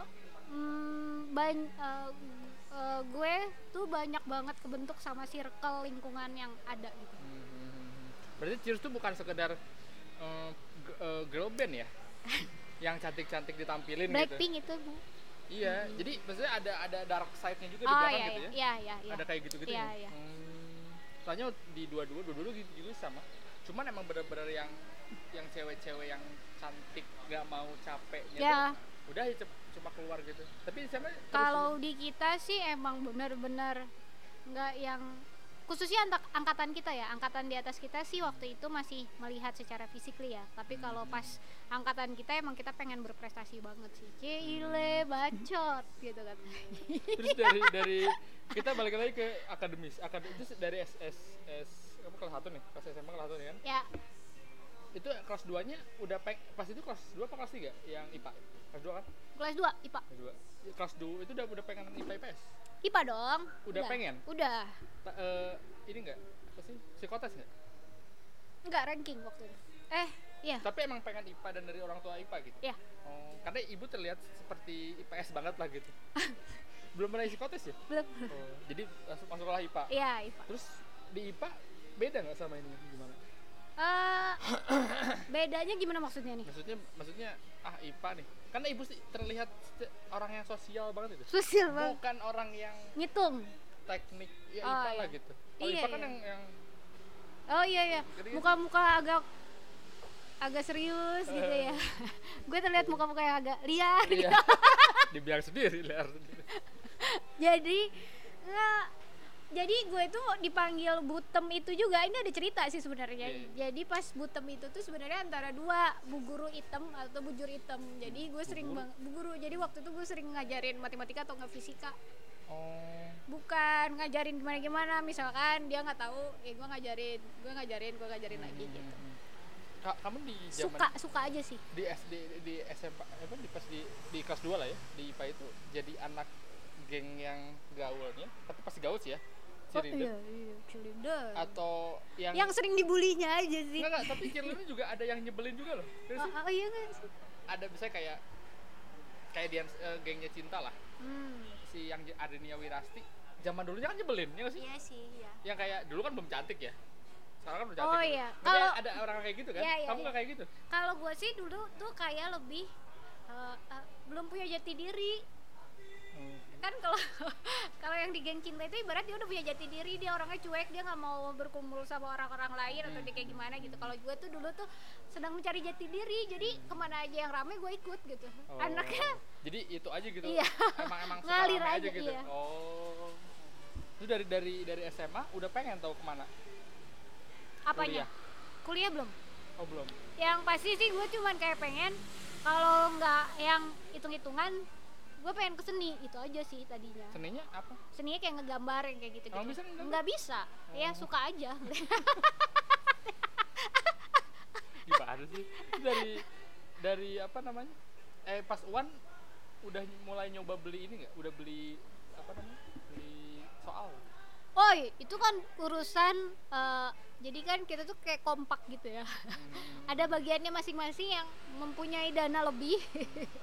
mm, ban- eh, eh, gue tuh banyak banget kebentuk sama circle lingkungan yang ada gitu Hmm. Berarti Cheers tuh bukan sekedar g- eh, girl band ya? yang cantik-cantik ditampilin gitu. Blackpink itu Bu. Iya, jadi maksudnya ada ada dark side-nya juga di oh belakang iya gitu iya ya. iya iya iya Ada kayak gitu-gitu Iya, ya. iya. Hmm. Soalnya di dua-dua dua-dua gitu juga sama. Cuman emang bener-bener yang yang cewek-cewek yang cantik nggak mau capeknya ya tuh udah ya cuma keluar gitu. Tapi sama kalau di kita sih emang benar-benar nggak yang khususnya angkatan kita ya angkatan di atas kita sih waktu itu masih melihat secara fisik ya. Tapi kalau Hmm. pas angkatan kita emang kita pengen berprestasi banget sih. Cile bacot gitu kan. Terus dari dari kita balik lagi ke akademis. Akademis itu dari SS S apa kelas satu nih? Kelas SMA kelas satu nih kan? Ya. Itu kelas 2 nya udah peng pas itu kelas 2 apa kelas 3 yang IPA kelas 2 kan? Kelas 2 IPA kelas 2 kelas 2 itu udah udah pengen IPA IPS IPA dong. Udah pengen? udah. Ta- eh, ini enggak apa sih? Psikotes enggak nggak ranking waktu itu. Eh iya. Tapi emang pengen IPA dan dari orang tua IPA gitu? Iya. oh karena ibu terlihat seperti IPS banget lah gitu. Belum pernah psikotes ya? Belum. Oh, jadi masuk masuklah IPA iya IPA terus di IPA beda nggak sama ini? Gimana Eh, bedanya gimana maksudnya nih? Maksudnya maksudnya ah IPA nih. Karena ibu sih terlihat orang yang sosial banget itu. Sosial banget. Bukan orang yang ngitung. teknik ya Oh, IPA lah iya. gitu. Kalau Iya, IPA kan iya. yang yang Oh iya iya, Jadi- muka-muka agak agak serius gitu ya. gue terlihat muka-muka yang agak liar. iya. gitu. dibilang sendiri liar sendiri. Jadi nggak jadi gue tuh dipanggil butem itu juga ini ada cerita sih sebenarnya. Iya. Jadi pas butem itu tuh sebenarnya antara dua bu guru hitam atau bujur hitam. Jadi gue sering bang bu guru. Jadi waktu itu gue sering ngajarin matematika atau nggak fisika. oh Bukan ngajarin gimana gimana. Misalkan dia nggak tahu, ya gue ngajarin, gue ngajarin, gue ngajarin lagi gitu. Hmm. Ka- kamu di zaman Suka suka aja sih. di SD di SMP apa di pas di di kelas 2 lah ya di IPA itu jadi anak geng yang gaulnya tapi pasti gaul sih ya Oh cheerleader iya, iya, cheerleader. atau yang yang sering dibulinya aja sih. enggak, enggak, tapi cheerleader juga ada yang nyebelin juga loh Oh, oh, iya nggak sih? ada misalnya kayak kayak dia gengnya cinta lah Hmm. si yang Adenia Wirasti zaman dulunya kan nyebelin ya sih Iya sih, iya. yang kayak dulu kan belum cantik ya sekarang kan udah cantik Oh iya. Kalau- ada orang kayak gitu kan Iya, iya, kamu iya. nggak kayak gitu Kalau gue sih dulu tuh kayak lebih eh, eh, belum punya jati diri. Kan kalau kalau yang di geng cinta itu ibarat dia udah punya jati diri, dia orangnya cuek, dia nggak mau berkumpul sama orang-orang lain atau dia kayak gimana gitu. Kalau gue tuh dulu tuh sedang mencari jati diri, jadi ke mana aja yang rame gue ikut gitu. Oh. Anaknya jadi itu aja gitu Iya. emang emang Ngalir rame aja, gitu iya. oh itu dari dari dari SMA udah pengen tahu ke mana apanya? Kuliah belum? oh belum yang pasti sih gue cuman kayak pengen kalau nggak yang hitung-hitungan gue pengen ke seni itu aja sih tadinya. Seninya apa? Seninya kayak ngegambar yang kayak gitu gitu bisa ngegambar? nggak bisa. Ya Oh. suka aja. Gimana sih? Dari dari apa namanya? Eh pas Wan udah mulai nyoba beli ini nggak? Udah beli apa namanya? Beli soal oh itu kan urusan eh, jadi kan kita tuh kayak kompak gitu ya Hmm. ada bagiannya masing-masing yang mempunyai dana lebih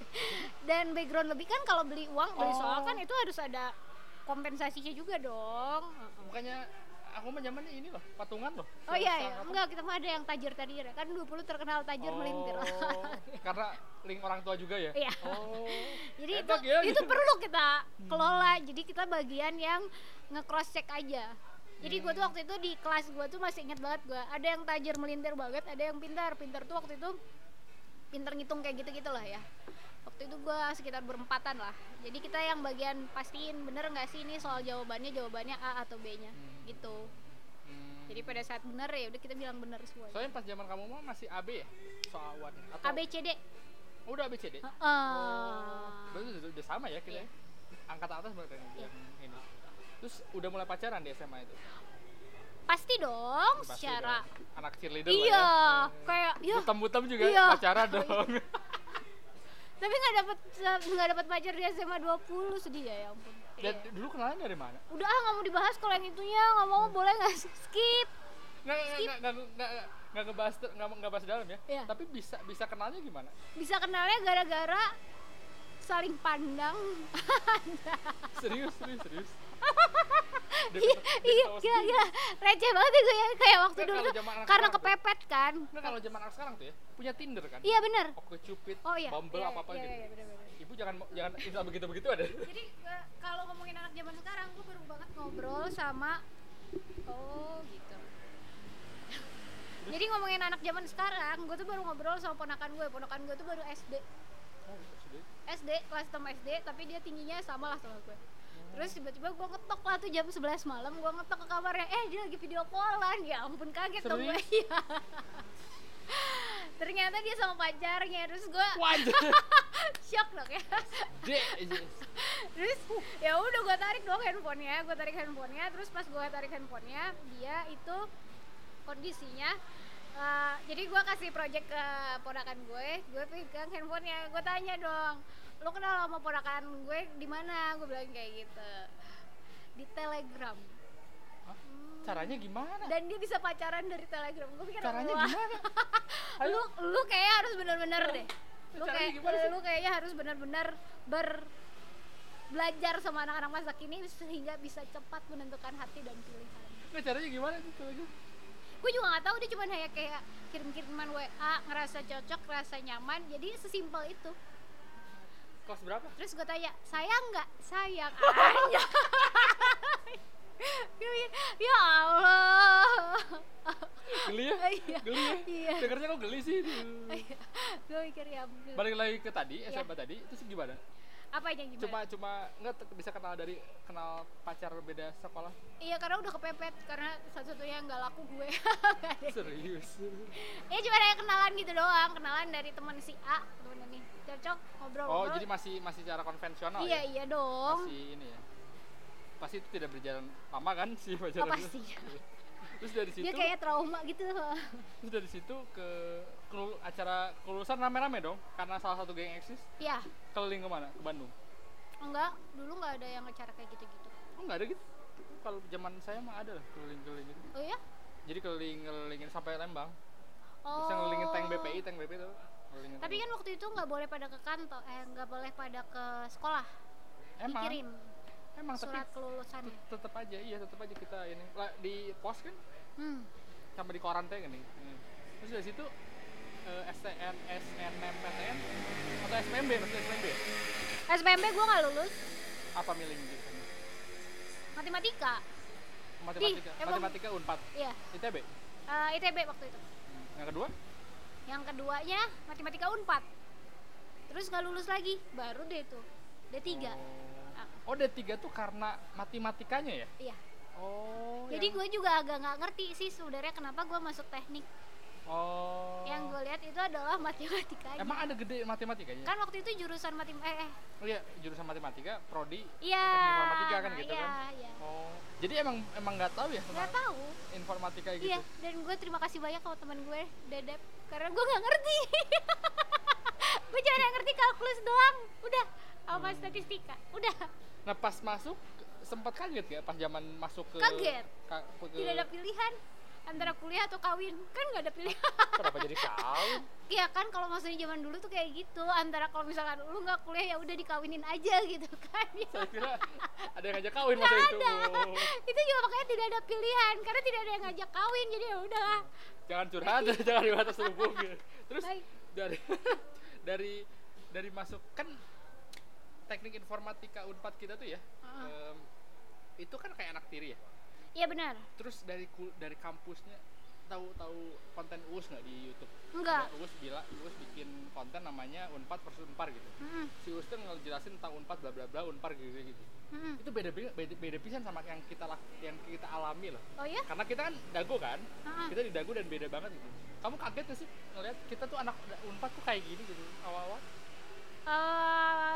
dan background lebih kan kalau beli uang beli soal Oh. kan itu harus ada kompensasinya juga dong bukannya aku mah zamannya ini loh patungan loh Oh iya, iya. apa? enggak kita mah ada yang tajir tajir kan 20 terkenal tajir melintir. Oh, karena link orang tua juga ya Iya. oh Jadi itu ya, itu gitu. perlu kita kelola. Jadi kita bagian yang nge-cross check aja. Jadi gue tuh waktu itu di kelas gue tuh masih inget banget gue ada yang tajir melintir banget, ada yang pintar. Pintar tuh waktu itu pintar ngitung kayak gitu-gitu lah ya. Waktu itu gue sekitar berempatan lah. Jadi kita yang bagian pastiin bener nggak sih ini soal jawabannya jawabannya A atau B-nya Hmm. Gitu. Hmm. Jadi pada saat bener ya udah kita bilang bener semua. soalnya pas zaman kamu mah masih AB ya soal Wan atau A B C D. Oh, udah ABCD Heeh. Oh, berarti udah, udah sama ya kita Iya. ya? angkatan atas berarti yang Iya. ini terus udah mulai pacaran di SMA itu Pasti dong Pasti secara dong. anak cheerleader Iya, lah ya kayak ya butem-butem juga Iya. pacaran dong tapi nggak dapat nggak dapat pacar di SMA 20 sedih ya ya ampun dan Iya. dulu kenalan dari mana? Udah ah nggak mau dibahas kalau yang itunya. Nggak mau boleh nggak? Skip. Nggak nggak nggak nggak nggak nggak ngebahas nggak nggak bahas dalam ya. Iya. tapi bisa bisa kenalnya gimana? Bisa kenalnya gara-gara saling pandang. Serius serius serius. Iya iya sendiri. gila receh banget ya gue ya kayak waktu Nggak, dulu karena kepepet kan. Nggak, kalau zaman anak sekarang tuh ya punya Tinder kan? Iya bener. Oke Cupid, oh iya. Bumble iya, apa apa iya, gitu. iya, bener, bener. Ibu jangan jangan install begitu begitu ada. jadi gua- kalau ngomongin anak zaman sekarang gue baru banget ngobrol sama oh gitu. Jadi ngomongin anak zaman sekarang gue tuh baru ngobrol sama ponakan gue ponakan gue tuh baru SD Oh. SD kelas 6 SD tapi dia tingginya sama lah sama gue terus tiba-tiba gue ngetok lah tuh jam 11 malam gue ngetok ke kamarnya eh dia lagi video callan. Ya ampun kaget dong gue Serius? iya ternyata dia sama pacarnya terus gue shock dong ya Dek. terus ya udah gue tarik dong handphonenya gue tarik handphonenya terus pas gue tarik handphonenya dia itu kondisinya eh, jadi gue kasih project ke ponakan gue gue pegang handphonenya gue tanya dong lo kenal sama ponakan gue di mana gue bilang kayak gitu di telegram? Caranya gimana? dan dia bisa pacaran dari telegram. Gue pikir Caranya wah, gimana? lu lu kayak harus bener-bener deh. Lu kayak lu kayaknya harus bener-bener ber belajar sama anak-anak masa kini sehingga bisa cepat menentukan hati dan pilihan. Nggak, caranya gimana sih gitu? gue juga nggak tahu dia cuma kayak kayak kirim-kiriman WA ngerasa cocok ngerasa nyaman. Jadi sesimpel itu. Kelas berapa? terus gue tanya sayang nggak? Sayang aja ya Allah Geli ya? Iya. Geli ya? Iya. Dengarnya kok geli sih? gue mikir ya ampun. Balik lagi ke tadi, Iya. SMA tadi, itu sih gimana? apa aja gimana Cuma cuma nggak bisa kenal dari kenal pacar beda sekolah? iya karena udah kepepet karena satu-satunya yang nggak laku gue. Serius? ya cuma kayak kenalan gitu doang kenalan dari teman si A temen ini cocok ngobrol Oh, jadi masih masih cara konvensional iya ya? iya dong Masih ini ya? Pasti itu tidak berjalan lama kan si pacaran? Oh, pasti. Terus dari situ, dia kayak trauma gitu. Terus dari situ ke kelul- acara kelulusan rame-rame dong karena salah satu geng eksis. Ya keliling ke mana? Ke Bandung? Enggak dulu nggak ada yang acara kayak gitu-gitu. Oh nggak ada gitu? Kalau zaman saya mah ada lah keliling-keliling gitu. Oh ya jadi keliling-kelilingin sampai Lembang. Oh. terus yang ngelilingin tank BPI tank BPI tuh. Tapi kan waktu itu nggak boleh pada ke kantor eh nggak boleh pada ke sekolah. Emang. Dikirim emang tapi surat kelulusannya tet- tetep aja iya tetep aja kita ini. Lah, di pos kan? Hmm. sama di koran teh gini Hmm. terus dari situ eh, STN SNMPTN atau SPMB maksudnya SPMB ya? SPMB gue nggak lulus. Apa milih jurusannya matematika. Matematika. Emang- matematika unpad iya. ITB eh, ITB waktu itu. Hmm. yang kedua? Yang keduanya matematika unpad terus nggak lulus lagi baru deh tuh D3 Ah, oh, oh D3 tuh karena matematikanya ya? Iya. Oh jadi yang- gue juga agak nggak ngerti sih sebenarnya kenapa gue masuk teknik. Oh. Yang gue lihat itu adalah matematikanya. Emang ada gede matematikanya? Kan waktu itu jurusan matem eh, eh. Oh iya, jurusan matematika, prodi iya informatika kan gitu iya, kan. iya. Oh. Jadi emang emang nggak tahu ya nggak tentang tahu. informatika gitu. iya dan gue terima kasih banyak sama teman gue Dedep karena gue nggak ngerti. Gue cuma ngerti kalkulus doang. Udah sama Hmm. statistika. Udah Nah, pas masuk sempat kaget gak pas zaman masuk ke Kaget. ka- ke- tidak ada pilihan antara kuliah atau kawin kan nggak ada pilihan Kenapa jadi kawin? Iya kan kalau maksudnya zaman dulu tuh kayak gitu antara kalau misalkan lu nggak kuliah ya udah dikawinin aja gitu kan ya Saya kira ada yang ngajak kawin masa itu. ada itu juga makanya tidak ada pilihan karena tidak ada yang ngajak kawin jadi ya udah Jangan curhat, jangan di hubung gitu. Terus Baik. dari dari dari masuk kan teknik informatika Unpad kita tuh ya. Heeh. em, itu kan kayak anak tiri ya. iya benar Terus dari kul- dari kampusnya tahu tahu konten UUS nggak di YouTube? enggak UUS bila UUS bikin konten namanya Unpad versus Unpar gitu. Mm-mm. Si UUS tuh ngejelasin tentang Unpad bla bla bla Unpar gitu gitu. Mm-mm. Itu beda beda beda, beda pisan sama yang kita lak- yang kita alami loh. oh ya Karena kita kan dago kan, Heeh. kita di dago dan beda banget gitu. Kamu kaget gak sih ngeliat kita tuh anak Unpad tuh kayak gini gitu awal-awal?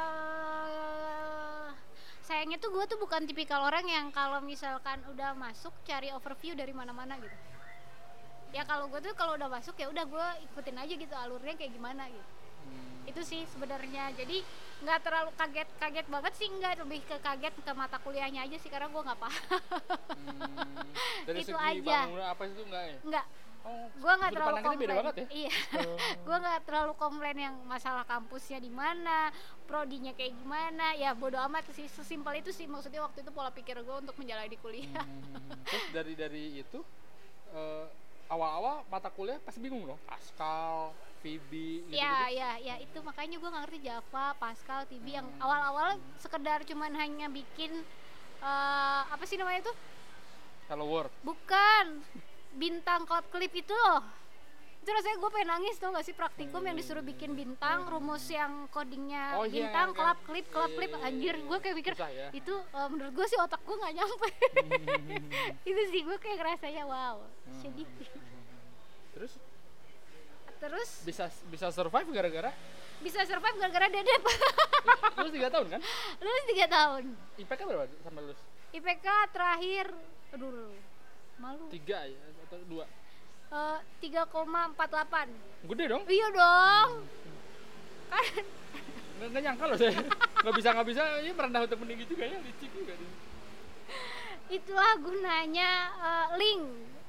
Eh, sayangnya tuh gue tuh bukan tipikal orang yang kalau misalkan udah masuk cari overview dari mana-mana gitu ya kalau gue tuh kalau udah masuk ya udah gue ikutin aja gitu alurnya kayak gimana gitu Hmm. itu sih sebenarnya jadi nggak terlalu kaget kaget banget sih nggak lebih ke kaget ke mata kuliahnya aja sih karena gue nggak paham Hmm. Dari Itu segi aja. bangunan apa itu enggak ya? nggak Oh, gua nggak terlalu komplain beda banget ya. iya Oh. gue nggak terlalu komplain yang masalah kampusnya di mana prodinya kayak gimana ya bodo amat sih sesimpel itu sih maksudnya waktu itu pola pikir gue untuk menjalani kuliah Hmm, Terus dari dari itu eh, awal-awal mata kuliah pasti bingung dong. Pascal, VB gitu. ya ya ya itu makanya gue nggak ngerti Java Pascal yang Hmm. awal-awal sekedar cuman hanya bikin eh, apa sih namanya itu Hello World. bukan bintang klub klip itu loh itu rasanya gue pengen nangis tuh gak sih praktikum yang disuruh bikin bintang rumus yang codingnya Oh, iya, bintang kan. klub klip klub Iya, klip iya, iya, anjir iya. gue kayak mikir Susah ya. itu eh, menurut gue sih otak gue nggak nyampe itu sih gue kayak ngerasanya wow Hmm. sedih Terus terus bisa bisa survive gara-gara bisa survive gara-gara dedep lulus tiga tahun kan? lulus tiga tahun IPK berapa sampai lulus? IPK terakhir aduh, malu Tiga ya atau dua? Eh, tiga koma empat delapan Gede dong. iya dong kan Nggak, nggak nyangka loh saya. nggak bisa nggak bisa ini merendah untuk meninggi juga ya licik juga nih. itulah gunanya eh, link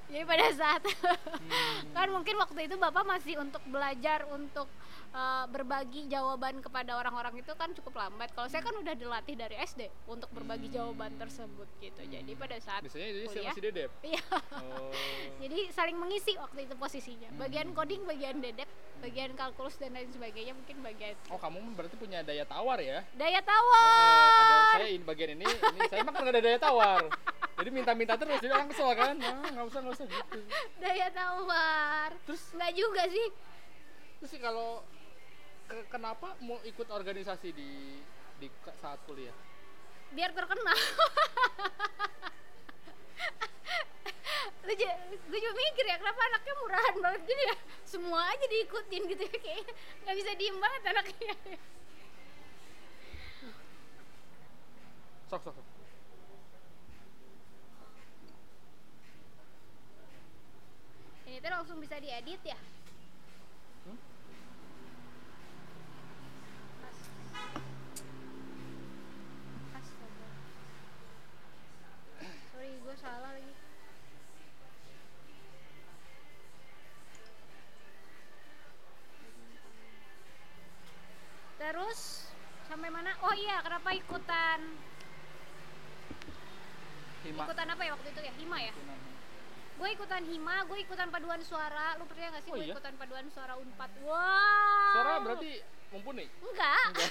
jadi pada saat Hmm. kan mungkin waktu itu bapak masih untuk belajar untuk eh, berbagi jawaban kepada orang-orang itu kan cukup lambat kalau saya kan udah dilatih dari SD untuk berbagi jawaban tersebut gitu jadi pada saat Biasanya itu kuliah masih dedep. iya Oh. jadi saling mengisi waktu itu posisinya Hmm. bagian coding bagian dedep bagian kalkulus dan lain sebagainya mungkin bagian Oh kamu berarti punya daya tawar ya? daya Oh, ada tawar saya ini bagian ini, ini saya mah kan nggak ada daya tawar. Jadi minta-minta terus, jadi orang kesel kan? Nah, nggak usah nggak usah gitu. daya tawar Terus nggak juga sih terus sih kalau ke- kenapa mau ikut organisasi di di saat kuliah? biar terkenal gue juga mikir ya kenapa anaknya murahan banget gini ya semua aja diikutin gitu ya kayak nggak bisa diem banget anaknya Sok sok. sok. ini tuh langsung bisa diedit ya salah lagi. Terus sampai mana? Oh iya kenapa ikutan? Hima. ikutan apa ya waktu itu ya? Hima ya? Gue ikutan hima gue ikutan paduan suara. Lu percaya gak sih Oh gue iya? ikutan paduan suara unpad? Wow! Suara berarti mumpuni. enggak Enggak.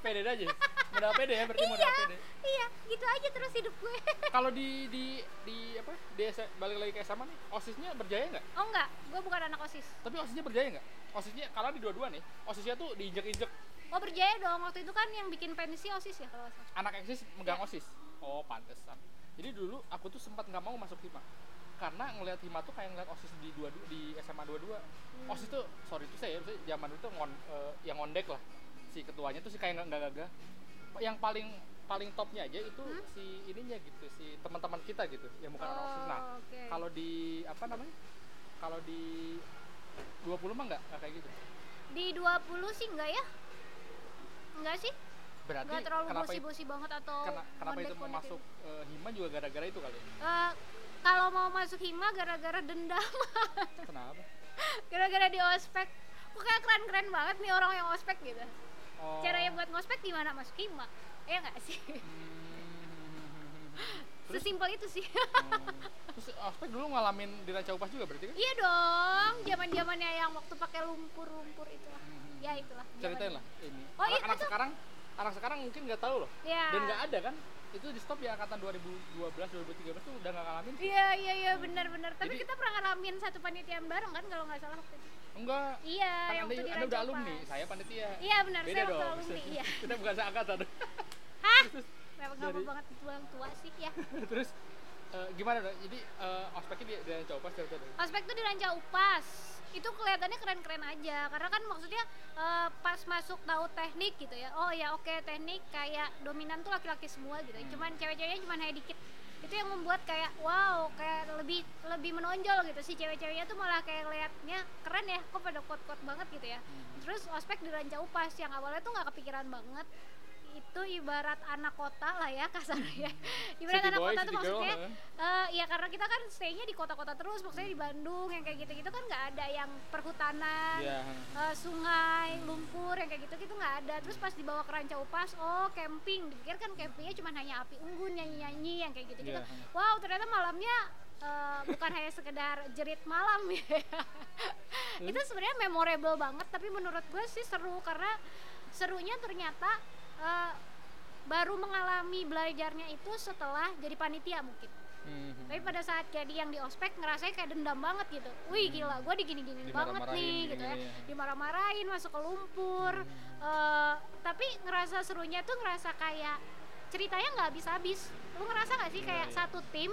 pede aja. Modal pede ya berarti modal iya pede. iya gitu aja terus hidup gue Kalau di di di apa? Di balik lagi ke SMA nih, OSISnya berjaya nggak? oh enggak gue bukan anak osis Tapi OSISnya berjaya nggak? OSISnya kalau di dua-dua nih, OSISnya tuh diinjek-injek. oh berjaya dong waktu itu kan yang bikin pensi osis ya kalau Anak eksis megang OSIS. Oh, pantesan. Jadi dulu aku tuh sempat nggak mau masuk hima. Karena ngelihat hima tuh kayak ngeliat OSIS di dua di SMA 22. OSIS tuh sorry itu saya zaman itu ngon, eh, yang ngondek lah. Si ketuanya tuh sih kayak nggak gagah. Yang paling paling topnya aja itu si ininya gitu, si teman-teman kita gitu, yang bukan orang OSIS. Nah, Oh, oke. kalau di apa namanya? Kalau di 20 mah nggak nggak kayak gitu. di 20 sih enggak ya enggak sih Berarti enggak terlalu kenapa bosi-bosi banget atau kena- kenapa itu mau masuk eh, hima juga gara-gara itu kali. ya? Kalau mau masuk hima gara-gara dendam Kenapa? gara-gara di ospek pokoknya keren-keren banget nih orang yang ospek gitu Oh. caranya buat ngospek gimana masuk hima ya nggak sih Hmm. Sesimpel itu sih terus aspek dulu ngalamin di Ranca Upas juga berarti kan? iya dong zaman zamannya yang waktu pakai lumpur-lumpur itu lah Hmm. ya itulah Ceritain lah ini. Oh, iya, anak itu. sekarang, anak sekarang mungkin nggak tahu loh. ya Dan nggak ada kan? Itu di stop ya angkatan 2012, 2013 tuh udah nggak ngalamin. iya iya iya benar-benar tapi Jadi- kita pernah ngalamin satu panitiaan bareng kan kalau nggak salah waktu itu Enggak. iya Kan yang anda, waktu anda udah alumni, saya panitia. iya benar Beda saya waktu dong. alumni iya Kita bukan seangkatan. hah memang Jadi- banget bilang tua sih ya Terus eh, gimana dong? Jadi eh, ospeknya di, di Ranca Upas. Aspek tuh di Ranca Upas itu kelihatannya keren-keren aja. Karena kan maksudnya eh, pas masuk tahu teknik gitu ya oh ya oke teknik kayak dominan tuh laki-laki semua gitu cuman cewek-ceweknya cuma hanya dikit. Itu yang membuat kayak wow kayak lebih lebih menonjol gitu. Sih cewek-ceweknya tuh malah kayak liatnya keren ya kok pada kuat-kuat banget gitu ya. Terus ospek di Ranca Upas yang awalnya tuh nggak kepikiran banget itu ibarat anak kota lah ya kasarnya ibarat City anak boy, kota tuh city girl, maksudnya heeh. eh ya karena kita kan stay-nya di kota-kota terus maksudnya di Bandung yang kayak gitu-gitu kan nggak ada yang perhutanan Iya. eh, sungai lumpur yang kayak gitu gitu nggak ada. Terus pas dibawa ke Ranca Upas oh camping. Dipikir kan campingnya cuma hanya api unggun nyanyi nyanyi yang kayak gitu gitu Iya. wow ternyata malamnya eh, bukan hanya sekedar jerit malam ya. Itu sebenarnya memorable banget tapi menurut gue sih seru karena serunya ternyata eh, baru mengalami belajarnya itu setelah jadi panitia mungkin Mhm. tapi pada saat jadi yang di ospek ngerasanya kayak dendam banget gitu wih gila gue digini-gini banget nih gitu ya ya. dimarah-marahin masuk ke lumpur Eh, tapi ngerasa serunya tuh ngerasa kayak ceritanya nggak habis-habis lu ngerasa nggak sih Iya, kayak iya. satu tim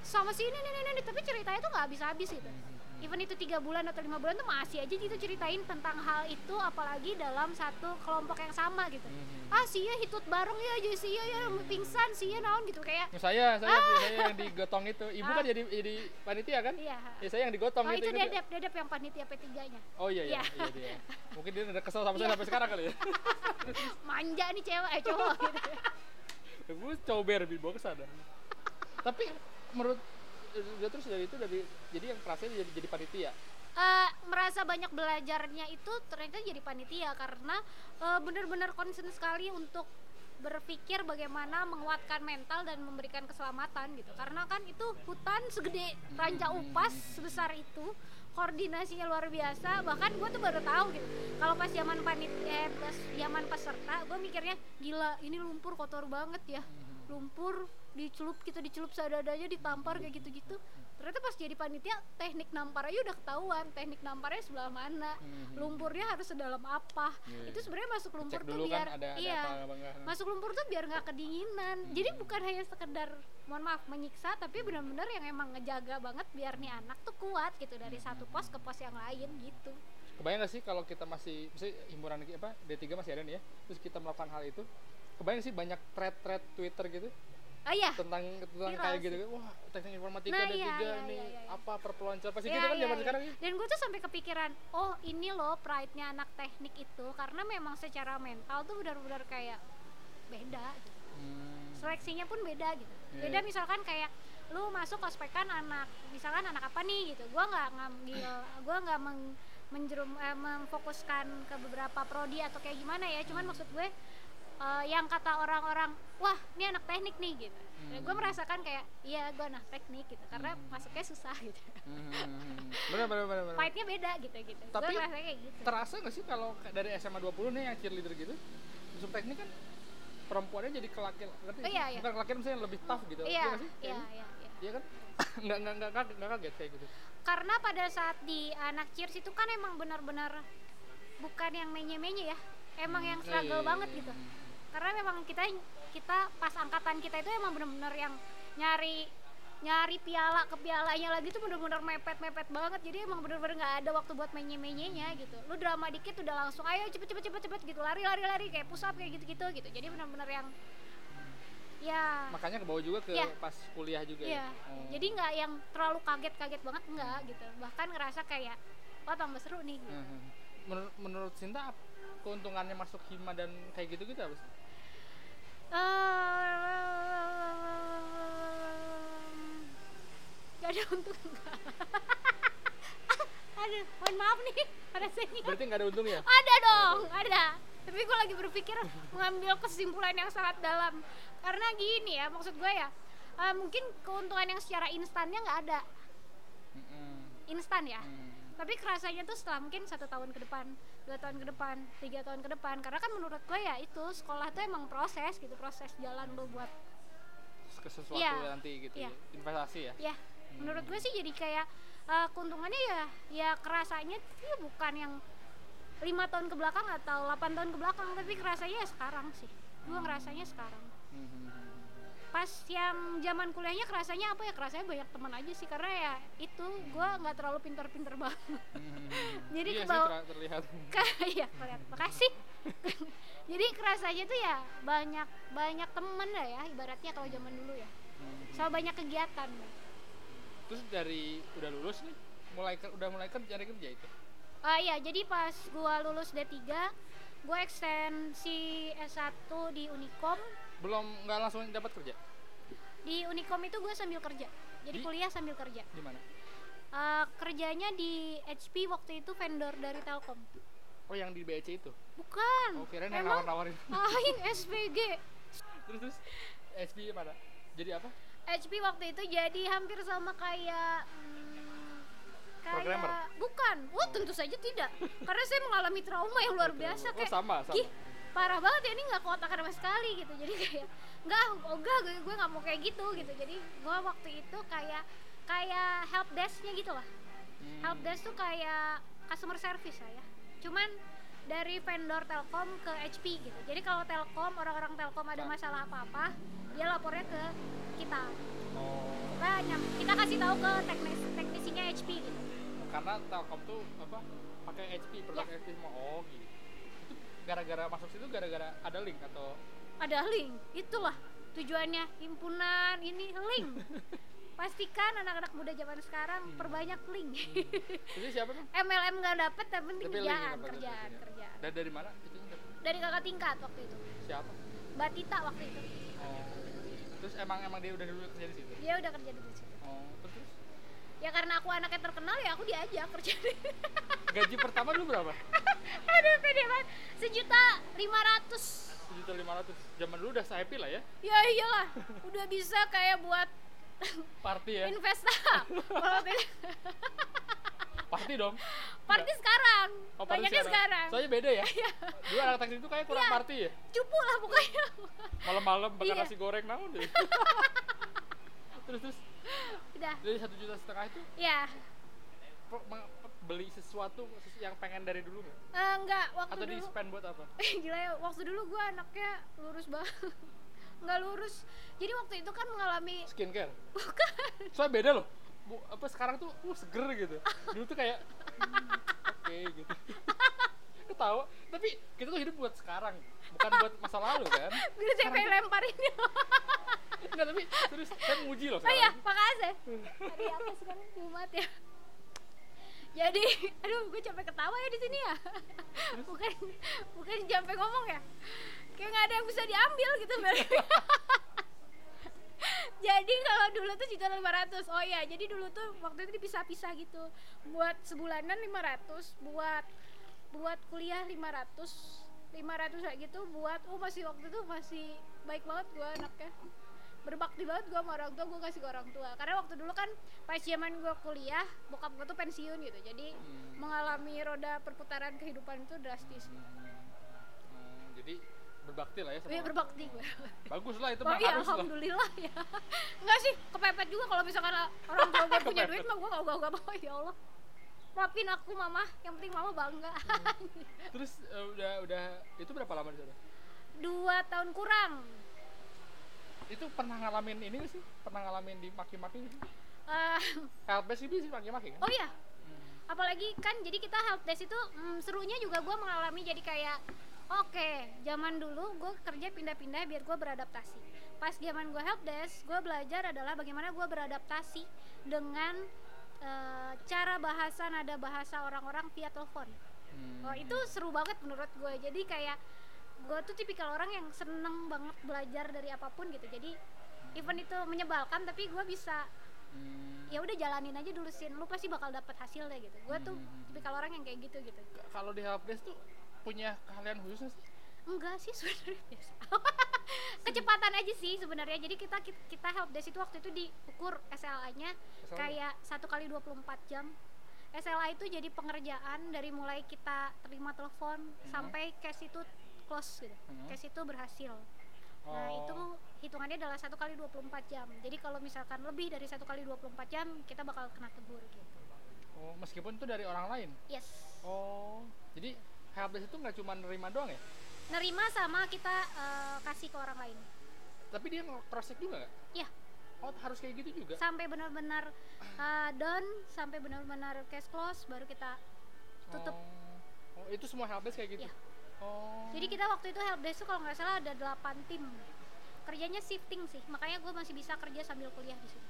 sama si ini, ini, ini, ini, tapi ceritanya tuh nggak habis-habis gitu Mhm. Even itu tiga bulan atau lima bulan tuh masih aja gitu ceritain tentang hal itu apalagi dalam satu kelompok yang sama gitu Mhm. ah sih ya hitut bareng ya jadi sih ya ya pingsan sih ya naon gitu kayak saya saya saya yang digotong itu ibu kan Ah. jadi jadi panitia kan iya ya saya yang digotong oh gitu itu nggak? dedep dedep yang panitia P3 nya oh iya iya, Iya. iya dia. mungkin dia udah kesel sama saya Iya. sampai sekarang kali ya manja nih cewek eh cowok gitu gue coba dibawa ke sana tapi menurut udah terus dari itu dari jadi yang kerasnya jadi jadi panitia? Eh, merasa banyak belajarnya itu ternyata jadi panitia karena eh, benar-benar concern sekali untuk berpikir bagaimana menguatkan mental dan memberikan keselamatan gitu. Karena kan itu hutan segede ranca upas sebesar itu koordinasinya luar biasa. Bahkan gue tuh baru tahu gitu kalau pas zaman panit eh, pas zaman peserta gue mikirnya gila ini lumpur kotor banget ya lumpur dicelup gitu dicelup seadanya ditampar kayak gitu-gitu. Ternyata pas jadi panitia teknik nampar aja udah ketahuan. Teknik namparnya sebelah mana Mhm. lumpurnya harus sedalam apa. Iya. itu sebenarnya masuk lumpur cek tuh biar kan ada ada iya apa apa enggak. masuk lumpur tuh biar nggak kedinginan. Jadi Hmm. bukan hanya sekedar mohon maaf menyiksa tapi benar-benar yang emang ngejaga banget biar nih anak tuh kuat gitu dari satu pos ke pos yang lain gitu. Kebayang gak sih kalau kita masih misalnya himpunan apa D3 masih ada nih ya terus kita melakukan hal itu kebayang sih banyak thread-thread Twitter gitu oh iya tentang tentang Viral kayak gitu wah teknik informatika Nah, D3 iya, iya, nih iya, iya. apa perpeloncoan pasti Iya, gitu kan iya, zaman iya. sekarang ya dan gue tuh sampai kepikiran oh ini loh pride-nya anak teknik itu karena memang secara mental tuh benar-benar kayak beda gitu. Hmm. seleksinya pun beda gitu Iya, beda iya. misalkan kayak lu masuk ospekan anak misalkan anak apa nih gitu gua nggak ngambil gua nggak meng, menjerum eh, memfokuskan ke beberapa prodi atau kayak gimana ya cuman maksud gue eh, yang kata orang-orang wah ini anak teknik nih gitu Dan gue Hmm. merasakan kayak iya gue anak teknik gitu karena masuknya susah gitu Hmm. bener bener bener, bener. fight-nya beda gitu gitu Tapi gue kayak gitu terasa gak sih kalau dari SMA 20 nih yang cheerleader gitu masuk teknik kan perempuannya jadi kelakian ngerti? Oh, iya, iya. bukan kelakian misalnya lebih tough gitu iya sih? iya Kayak iya iya gitu? iya kan nggak nggak nggak kaget nggak kaget kayak gitu karena pada saat di anak cheers itu kan emang benar-benar bukan yang menye-menye ya emang yang Hmm, struggle iya, iya, banget iya. gitu karena memang kita kita pas angkatan kita itu emang benar-benar yang nyari nyari piala ke pialanya lagi tuh bener-bener mepet-mepet banget jadi emang bener-bener nggak ada waktu buat menye-menyenya gitu lu drama dikit udah langsung ayo cepet cepet cepet cepet gitu lari lari lari kayak push up kayak gitu gitu gitu jadi bener-bener yang ya makanya ke bawah juga ke Iya. pas kuliah juga Iya. ya Oh. Jadi nggak yang terlalu kaget-kaget banget enggak gitu. Bahkan ngerasa kayak wah tambah seru nih gitu. Mhm. menurut menurut Sinta keuntungannya masuk hima dan kayak gitu gitu apa sih? Ehm, Gak ada untung. Aduh, mohon maaf nih pada sini. berarti nggak ada untungnya Ada dong, ada. Tapi gue lagi berpikir mengambil kesimpulan yang sangat dalam. Karena gini ya, maksud gue ya, eh, mungkin keuntungan yang secara instannya nggak ada. Instan ya. Hmm. tapi kerasanya tuh setelah mungkin satu tahun ke depan dua tahun ke depan tiga tahun ke depan karena kan menurut gue ya itu sekolah tuh emang proses gitu proses jalan lo buat ke sesuatu Iya. nanti gitu ya. investasi ya ya menurut gue sih jadi kayak eh, keuntungannya ya ya kerasanya tuh bukan yang lima tahun ke belakang atau 8 tahun ke belakang tapi kerasanya ya sekarang sih gue ngerasanya sekarang Mhm. Pas yang zaman kuliahnya kerasanya apa ya? Kerasanya banyak teman aja sih karena ya itu gue nggak terlalu pintar-pintar banget. Mhm. Jadi iya ke sih terlihat. Iya kalian makasih. Jadi kerasanya tuh ya banyak banyak temen lah ya ibaratnya kalau zaman dulu ya. Mhm. sama banyak kegiatan. Terus dari udah lulus nih mulai udah mulai kerja cari kerja itu? Ah iya jadi pas gua lulus D3 gue ekstensi S1 di Unicom belum nggak langsung dapat kerja? Di Unicom itu gue sambil kerja. Jadi Di- kuliah sambil kerja. Di mana? Eh, kerjanya di HP waktu itu vendor dari Telkom. Oh yang di BC itu? Bukan. Oh kirain yang Emang nawar-nawarin aing SPG terus terus SP mana? Jadi apa? HP waktu itu jadi hampir sama kayak hmm, Programmer? kayak bukan. Oh tentu saja tidak. Karena saya mengalami trauma yang luar biasa oh kayak sama sama. Gih, parah banget ya ini nggak kotakan sama sekali gitu. Jadi kayak nggak oh enggak gue gue nggak mau kayak gitu gitu. Jadi gue waktu itu kayak kayak help desknya gitu lah. Hmm. help desk tuh kayak customer service lah ya. Cuman dari vendor Telkom ke HP gitu. Jadi kalau Telkom orang-orang Telkom ada masalah apa-apa dia lapornya ke kita. Oh. Kita nyam- kita kasih tahu ke teknis teknisinya HP gitu. Karena Telkom tuh apa pakai HP produk Ya. HP semua. Oh gitu. itu gara-gara masuk situ gara-gara ada link atau? Ada link itulah tujuannya himpunan ini link. Pastikan anak-anak muda zaman sekarang Hmm. perbanyak link. Itu siapa tuh? MLM nggak dapet tapi penting Tapi kerjaan kerjaan dapat, kerjaan. Dan dari mana itu dari kakak tingkat waktu itu. Siapa? Mbak Tita waktu itu. Oh. Terus emang emang dia udah dulu kerja di situ? Dia udah kerja di situ? Ya karena aku anaknya terkenal ya aku diajak kerja gaji pertama dulu berapa? Aduh pede banget. Sejuta lima ratus. Sejuta lima ratus. Zaman dulu udah happy lah ya. Ya iyalah udah bisa kayak buat party ya? Tidak- party dong. Party sekarang. Oh party banyaknya sekarang, soalnya beda ya. Dulu anak taksi itu kayak kurang Iya. party ya. Cupu lah pokoknya. Malam-malam bakar Iya. nasi goreng naon deh. Terus terus udah. Dari satu juta setengah itu? Ya beli sesuatu sesu- yang pengen dari dulu nggak? Eh, enggak waktu atau di dulu spend buat apa? Gila ya waktu dulu gue anaknya lurus banget. Nggak lurus. Jadi waktu itu kan mengalami skincare? Bukan. Soalnya beda loh. Bu, apa sekarang tuh uh, seger gitu. Dulu tuh kayak hmm, oke gitu ketawa. Tapi kita tuh hidup buat sekarang bukan buat masa lalu kan? Gue saya pengen lemparin enggak tapi terus saya menguji loh oh iya sekarang. makasih. Hari apa sekarang Jumat ya. Jadi aduh gue capek ketawa ya di sini ya. Bukan bukan sampai ngomong ya. Kayak nggak ada yang bisa diambil gitu jadi kalau dulu tuh juta lima ratus. Oh ya jadi dulu tuh waktu itu dipisah-pisah gitu. Buat sebulanan 500 buat buat kuliah 500 500 kayak gitu buat oh masih waktu itu masih baik banget gua anaknya. Berbakti banget gua sama orang tua gua kasih ke orang tua. Karena waktu dulu kan pas zaman gua kuliah bokap gua tuh pensiun gitu. Jadi Hmm. mengalami roda perputaran kehidupan itu drastis. Hmm, jadi berbakti lah ya sama orang berbakti gua. Bagus lah itu mah iya, harus lah. alhamdulillah ya. Enggak sih, kepepet juga kalau misalkan orang tua gue punya duit mah gue gak gak gak mau ya Allah. Maafin aku mama, yang penting mama bangga. terus eh, udah udah itu berapa lama di sana? Dua tahun kurang. itu pernah ngalamin ini sih? Pernah ngalamin di maki-maki gitu Eh, helpdesk itu sih maki-maki kan? Oh iya, Hmm. apalagi kan jadi kita helpdesk itu mm, serunya juga gue mengalami. Jadi kayak oke zaman dulu gue kerja pindah-pindah biar gue beradaptasi. Pas zaman gue helpdesk gue belajar adalah bagaimana gue beradaptasi dengan eh, cara bahasa nada bahasa orang-orang via telepon Hmm. Oh itu seru banget menurut gue. Jadi kayak gue tuh tipikal orang yang seneng banget belajar dari apa pun gitu. Jadi event itu menyebalkan tapi gue bisa Hmm. ya udah jalanin aja dulu sin. Lu pasti bakal dapet hasilnya gitu. Gue tuh Hmm. tipikal orang yang kayak gitu gitu. Kalau di helpdesk tuh punya keahlian khusus sih Enggak sih sebenarnya biasa. Kecepatan aja sih sebenarnya. Jadi kita kita help desk itu waktu itu diukur SLA-nya SLA? kayak satu kali 24 jam. SLA itu jadi pengerjaan dari mulai kita terima telepon sampai cash itu close gitu. Hmm. Cash itu berhasil. Nah, Oh. itu hitungannya adalah satu kali 24 jam. Jadi kalau misalkan lebih dari satu kali 24 jam, kita bakal kena tegur gitu. oh meskipun itu dari orang lain Yes. oh jadi helpdesk itu nggak cuma nerima doang ya Nerima sama kita eh, kasih ke orang lain. tapi dia cross check juga nggak Iya. Oh harus kayak gitu juga? Sampai benar-benar uh, done sampai benar-benar cash close baru kita tutup. Oh, oh itu semua helpdesk kayak gitu? Iya. oh. Jadi kita waktu itu helpdesk tuh kalau nggak salah ada 8 tim. Kerjanya shifting sih makanya gue masih bisa kerja sambil kuliah di sini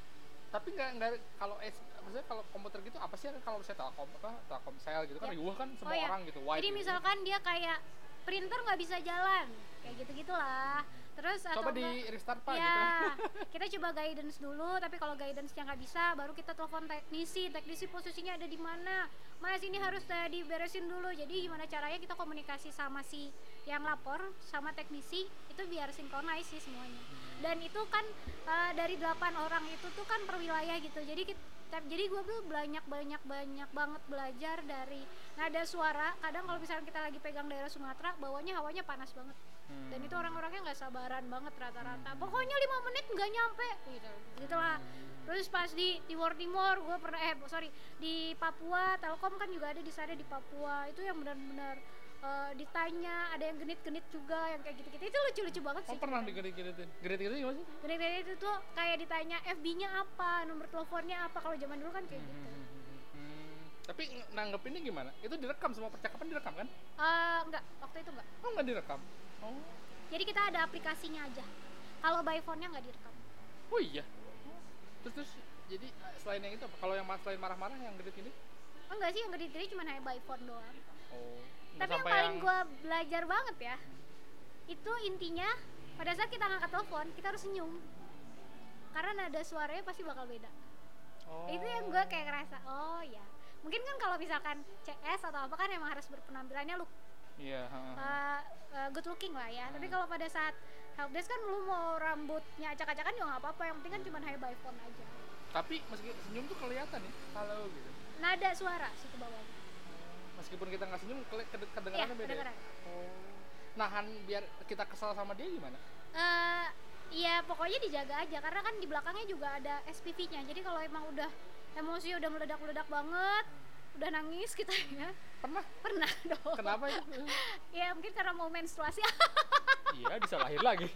tapi nggak nggak kalau S maksudnya kalau komputer gitu apa sih kalau saya telkom apa telkomsel gitu? Kan Ya. riuh kan semua Oh, iya. orang gitu jadi gitu. misalkan dia kayak printer nggak bisa jalan kayak gitu gitulah terus coba atau di enggak- restart pak ya gitu. kita coba guidance dulu tapi kalau guidance-nya nggak bisa baru kita telepon teknisi. Teknisi posisinya ada di mana? Mas ini harus eh, diberesin dulu. Jadi gimana caranya kita komunikasi sama si yang lapor sama teknisi itu biar sinkronis sih semuanya. Dan itu kan eh, dari delapan orang itu tuh kan per wilayah gitu. Jadi kita, jadi gue tuh banyak banyak banyak banget belajar dari nada suara. Kadang kalau misalnya kita lagi pegang daerah Sumatera bawahnya hawanya panas banget Hmm. dan itu orang-orangnya nggak sabaran banget rata-rata. Pokoknya lima menit nggak nyampe. Gitu. Gitulah. Terus pas di Timor Timor gue pernah eh sorry di Papua Telkom kan juga ada di sana di Papua. Itu yang benar-benar eh, ditanya ada yang genit-genit juga yang kayak gitu-gitu. Itu lucu-lucu banget oh sih pernah ceritanya. digedit-geditin gedit-gedit gimana sih? Genit-genit itu tuh kayak ditanya FB-nya apa? Nomor teleponnya apa? Kalau zaman dulu kan kayak gitu. Hmm, tapi ng- nanggepinnya gimana? Itu direkam semua percakapan direkam kan? Eh, enggak waktu itu enggak oh nggak direkam oh. Jadi kita ada aplikasinya aja. Kalau by phone-nya nggak direkam. Oh iya. Terus terus jadi eh, selain yang itu apa? Kalau yang selain marah-marah yang gedit-gedit enggak sih yang gede-gede cuma hanya by phone doang. Oh tapi yang paling gue belajar banget ya itu intinya pada saat kita ngangkat telepon kita harus senyum. Karena nada suaranya pasti bakal beda. Oh. itu yang gue kayak ngerasa oh ya mungkin kan kalau misalkan CS atau apa kan emang harus berpenampilannya look ha. uh, uh, good looking lah ya. Tapi kalau pada saat helpdesk kan lu mau rambutnya acak-acakan juga nggak apa-apa. Yang penting kan cuma high by phone aja. Tapi meski senyum tuh kelihatan ya kalau gitu. Nada suara sih ke bawah. Meskipun kita nggak senyum kedengarannya beda ya? kedengeran oh. Nahan biar kita kesal sama dia gimana? Eh, Iya pokoknya dijaga aja. Karena kan di belakangnya juga ada SPV-nya jadi kalau emang udah emosi udah meledak-meledak banget udah nangis kita ya pernah? Pernah dong. Kenapa itu? Ya mungkin karena mau menstruasi. Iya bisa lahir lagi.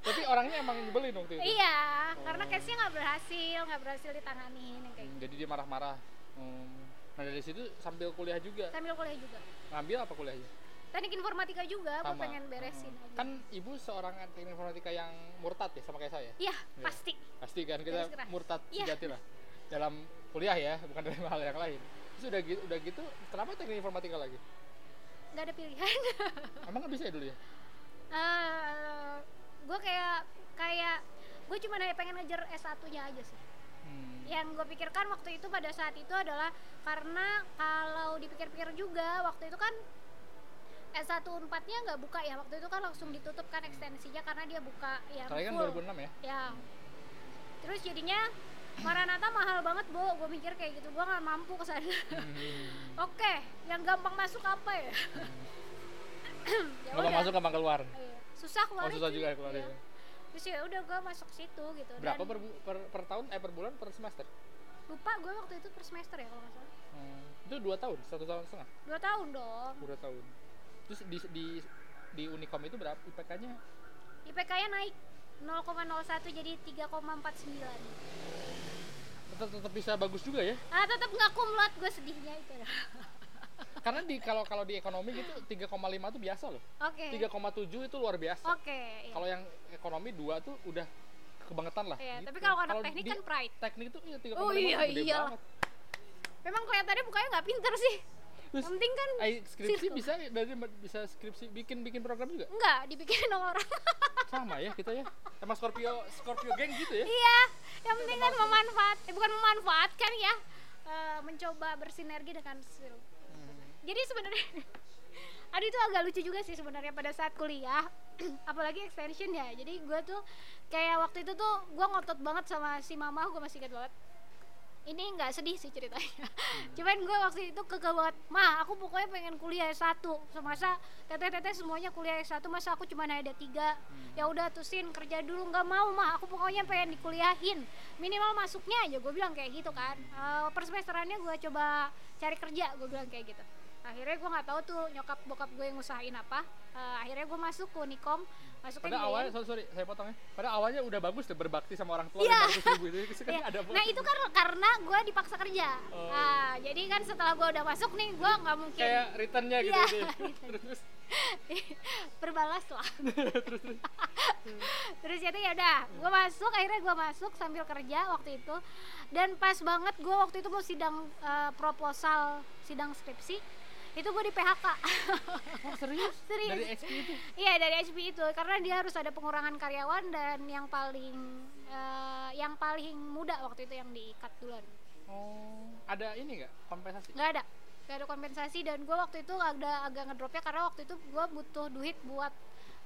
Tapi orangnya emang nyebelin waktu itu? Iya karena Oh. case-nya nggak berhasil nggak berhasil ditanganin yang kayak Hmm, gitu. jadi dia marah-marah. Hmm. nah dari situ sambil kuliah juga? Sambil kuliah juga. Ngambil apa kuliahnya? Teknik informatika juga gue pengen beresin Hmm. aja. Kan ibu seorang teknik informatika yang murtad ya sama kayak saya? Iya Iya. pasti. Pasti kan kita murtad Iya. sejati lah. Dalam kuliah ya bukan dalam hal yang lain terus udah gitu udah gitu kenapa teknik informatika lagi? Nggak ada pilihan. Emang nggak bisa ya dulu ya? Gue kayak kayak gue cuma pengen ngejar S1 nya aja sih. Hmm. yang gue pikirkan waktu itu pada saat itu adalah karena kalau dipikir-pikir juga waktu itu kan S1 4-nya nggak buka ya. Waktu itu kan langsung ditutup kan ekstensinya karena dia buka yang Kalian kan full. 2006 ya? Ya. Terus jadinya Maranatha mahal banget bu gue mikir kayak gitu. Gue nggak mampu ke sana. Hmm. oke yang gampang masuk apa ya? Ya nggak mau udah. masuk gampang keluar. Iya. susah keluar oh susah juga ya keluar ya terus ya udah gue masuk situ gitu. Berapa Dan per, per, per tahun? Eh per bulan per semester? Lupa gue waktu itu per semester ya kalau nggak salah. Hmm. itu dua tahun? Satu tahun setengah? Dua tahun dong. Dua tahun. Terus di di di Unicom itu berapa IPK-nya IPK-nya naik 0,01 jadi 3,49 tetap tetap bisa bagus juga ya. Ah tetap nggak kumlot gue sedihnya itu karena di kalau kalau di ekonomi gitu 3,5 itu biasa loh. Oke. 3,7 itu luar biasa. Oke iya. kalau yang ekonomi 2 tuh udah kebangetan lah. Iya, gitu. tapi kalau anak teknik kan pride. teknik itu iya 3,5 Oh iya, gede iya. banget. Memang kelihatannya bukannya nggak pinter sih terus yang penting kan skripsi circle. bisa dari bisa skripsi bikin bikin program juga? Enggak dibikin sama orang. Sama ya kita ya? Emang Scorpio Scorpio geng gitu ya? Iya yang penting kan memanfaat eh, bukan memanfaatkan ya eh, mencoba bersinergi dengan seluruh. Hmm. jadi sebenarnya aduh itu agak lucu juga sih sebenarnya pada saat kuliah apalagi extension ya. Jadi gue tuh kayak waktu itu tuh gue ngotot banget sama si mama gue masih ingat banget ini nggak sedih sih ceritanya. Cuman gue waktu itu kekeh banget. Mah aku pokoknya pengen kuliah S1 semasa teteh-teteh semuanya kuliah S1 masa aku cuma ada tiga. Ya udah tusin kerja dulu. Nggak mau mah aku pokoknya pengen dikuliahin. Minimal masuknya aja gue bilang kayak gitu kan. Eh, per semesterannya gue coba cari kerja gue bilang kayak gitu akhirnya gue nggak tahu tuh nyokap bokap gue yang ngusahain apa Eh, akhirnya gue masuk ke Unikom pada masuknya di awalnya sorry, sorry saya potong ya pada awalnya udah bagus tuh berbakti sama orang tua Iya. 500 ribu itu kan Iya. ada Nah itu kan karena gue dipaksa kerja. Oh. Nah, jadi kan setelah gue udah masuk nih, gue nggak mungkin kayak returnnya gitu, Iya. gitu. terus berbalas lah. terus terus Terus jadi ya udah, gue masuk, akhirnya gue masuk sambil kerja waktu itu. Dan pas banget gue waktu itu mau sidang eh, proposal, sidang skripsi. Itu gue di PHK Oh serius? Serius. Dari XP itu? iya dari HP itu karena dia harus ada pengurangan karyawan dan yang paling eh, yang paling muda waktu itu yang di cut duluan Oh, ada ini nggak kompensasi? nggak ada nggak ada kompensasi dan gue waktu itu agak agak ngedropnya karena waktu itu gue butuh duit buat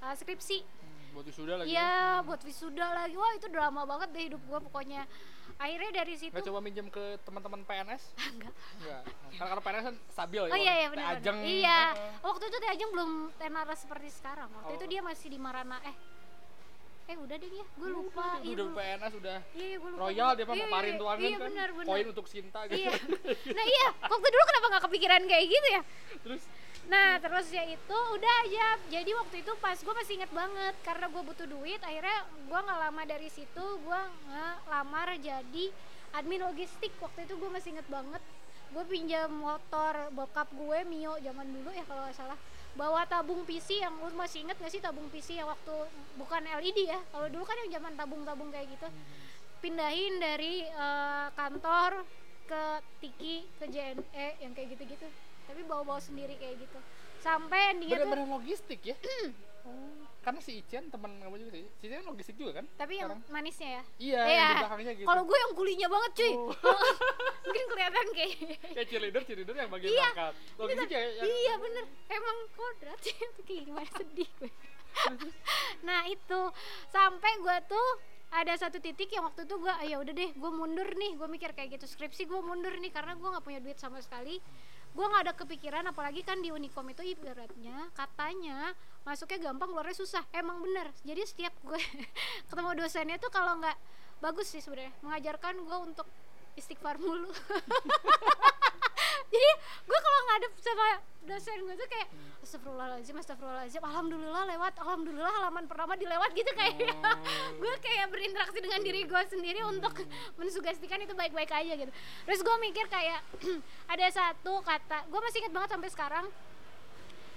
eh, skripsi Hmm, buat wisuda lagi. Iya, buat wisuda lagi. Wah, itu drama banget deh hidup gua pokoknya. Akhirnya dari situ Nggak coba minjem ke teman-teman PNS? enggak. Enggak. Karena kalau PNS kan stabil ya. Oh iya iya Teh benar. Ajeng. Iya. Heeh. Waktu itu Teh Ajeng belum tenar seperti sekarang. Waktu itu Oh. dia masih di Marana eh eh udah deh ya, gue lupa. Iya, Udah gua lupa. PNS udah Iya, iya, gua lupa. royal dia mah Iya, mau iya, tuan Iya, kan. benar benar. Poin untuk Sinta gitu. Iya. Nah, iya, waktu dulu kenapa nggak kepikiran kayak gitu ya? Terus Nah terus ya itu udah aja Jadi waktu itu pas gue masih inget banget. Karena gue butuh duit Akhirnya gue nggak lama dari situ Gue ngelamar jadi admin logistik. Waktu itu gue masih inget banget. Gue pinjam motor bokap gue Mio zaman dulu ya kalau nggak salah. Bawa tabung PC yang lu masih inget gak sih tabung PC yang waktu bukan LED ya. Kalau dulu kan yang zaman tabung-tabung kayak gitu. Pindahin dari eh, kantor ke Tiki ke JNE yang kayak gitu-gitu tapi bawa-bawa sendiri kayak gitu sampai endingnya tuh bener-bener logistik ya. oh, karena si Icen teman kamu juga sih. Si Icen logistik juga kan? tapi yang sekarang. manisnya ya Iya, Iya. yang belakangnya gitu. kalau gue yang kulinya banget cuy Oh. mungkin kelihatan kayak kayak cheerleader, cheerleader yang bagian Iya. angkat. Logistik ya yang iya bener emang kodrat sih kayak gimana sedih gue nah itu sampai gue tuh ada satu titik yang waktu itu gue ya udah deh gue mundur nih gue mikir kayak gitu skripsi gue mundur nih karena gue nggak punya duit sama sekali gue nggak ada kepikiran apalagi kan di Unicom itu ibaratnya katanya masuknya gampang keluarnya susah. Emang bener. Jadi setiap gue ketemu dosennya tuh kalau nggak bagus sih sebenarnya. Mengajarkan gue untuk istighfar mulu. Jadi gue kalau ngadep sama dosen gue tuh kayak astagfirullahaladzim astagfirullahaladzim alhamdulillah lewat alhamdulillah halaman pertama dilewat gitu kayak. Gue kayak berinteraksi dengan diri gue sendiri untuk mensugestikan itu baik-baik aja gitu. Terus gue mikir kayak ada satu kata gue masih inget banget sampai sekarang.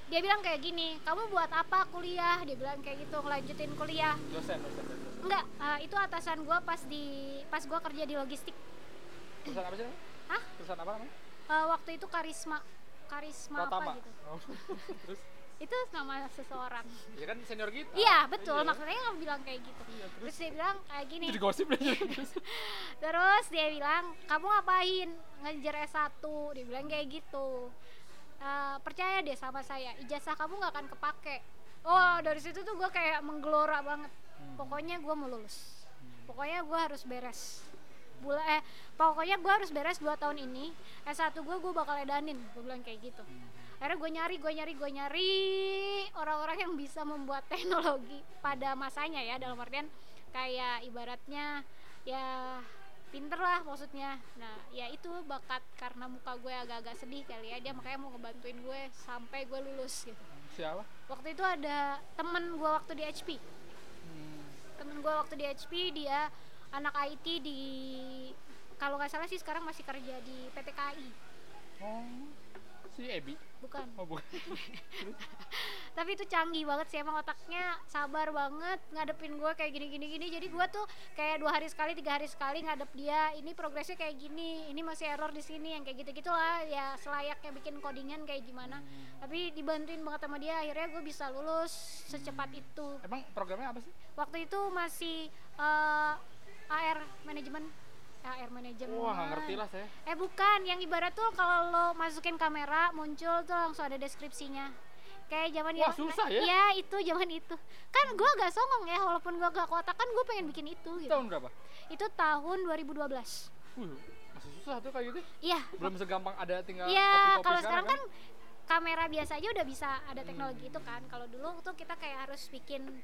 Dia bilang kayak gini kamu buat apa kuliah? Dia bilang kayak gitu ngelanjutin kuliah. Dosen, dosen, dosen. enggak eh, itu atasan gue pas di pas gue kerja di logistik Perusahaan apa sih namanya? Hah? Perusahaan apa namanya? Eh, waktu itu karisma karisma Pratama. apa gitu Oh. Terus itu nama seseorang ya kan senior kita. iya betul Iya. maksudnya nggak bilang kayak gitu Iya, terus terus dia bilang kayak gini jadi gosip. Terus dia bilang kamu ngapain ngejar S1 dia bilang kayak gitu "Eh, percaya deh sama saya ijazah kamu nggak akan kepake oh dari situ tuh gue kayak menggelora banget Hmm. pokoknya gue mau lulus pokoknya gue harus beres Bula, eh pokoknya gue harus beres 2 tahun ini. S1 gue gue bakal edanin gue bilang kayak gitu. Akhirnya gue nyari gue nyari gue nyari orang-orang yang bisa membuat teknologi pada masanya ya dalam artian kayak ibaratnya ya pinter lah maksudnya. Nah ya itu bakat karena muka gue agak-agak sedih kali ya dia makanya mau ngebantuin gue sampai gue lulus gitu. Siapa? waktu itu ada temen gue waktu di HP Hmm. temen gue waktu di HP dia anak IT di kalau nggak salah sih sekarang masih kerja di PT KAI Oh, si Ebi. bukan. Oh, bukan. tapi itu canggih banget sih emang otaknya sabar banget ngadepin gue kayak gini gini gini jadi gue tuh kayak dua hari sekali tiga hari sekali ngadep dia ini progresnya kayak gini ini masih error di sini yang kayak gitu gitulah ya selayaknya bikin codingan kayak gimana. Tapi dibantuin banget sama dia akhirnya gue bisa lulus secepat itu. Emang programnya apa sih? waktu itu masih eh, AR manajemen AR manajemen Wah, nggak ngerti lah saya. Eh bukan, yang ibarat tuh kalau lo masukin kamera muncul tuh langsung ada deskripsinya. Kayak zaman Wah, susah ya? Iya, itu zaman itu. Kan gua agak songong ya walaupun gua gak kotak kan gua pengen bikin itu gitu. Tahun berapa? Itu tahun 2012. Wih, masih susah tuh kayak gitu. Iya. Belum segampang ada tinggal Iya, kalau sekarang kan kamera biasa aja udah bisa ada teknologi itu kan. Kalau dulu tuh kita kayak harus bikin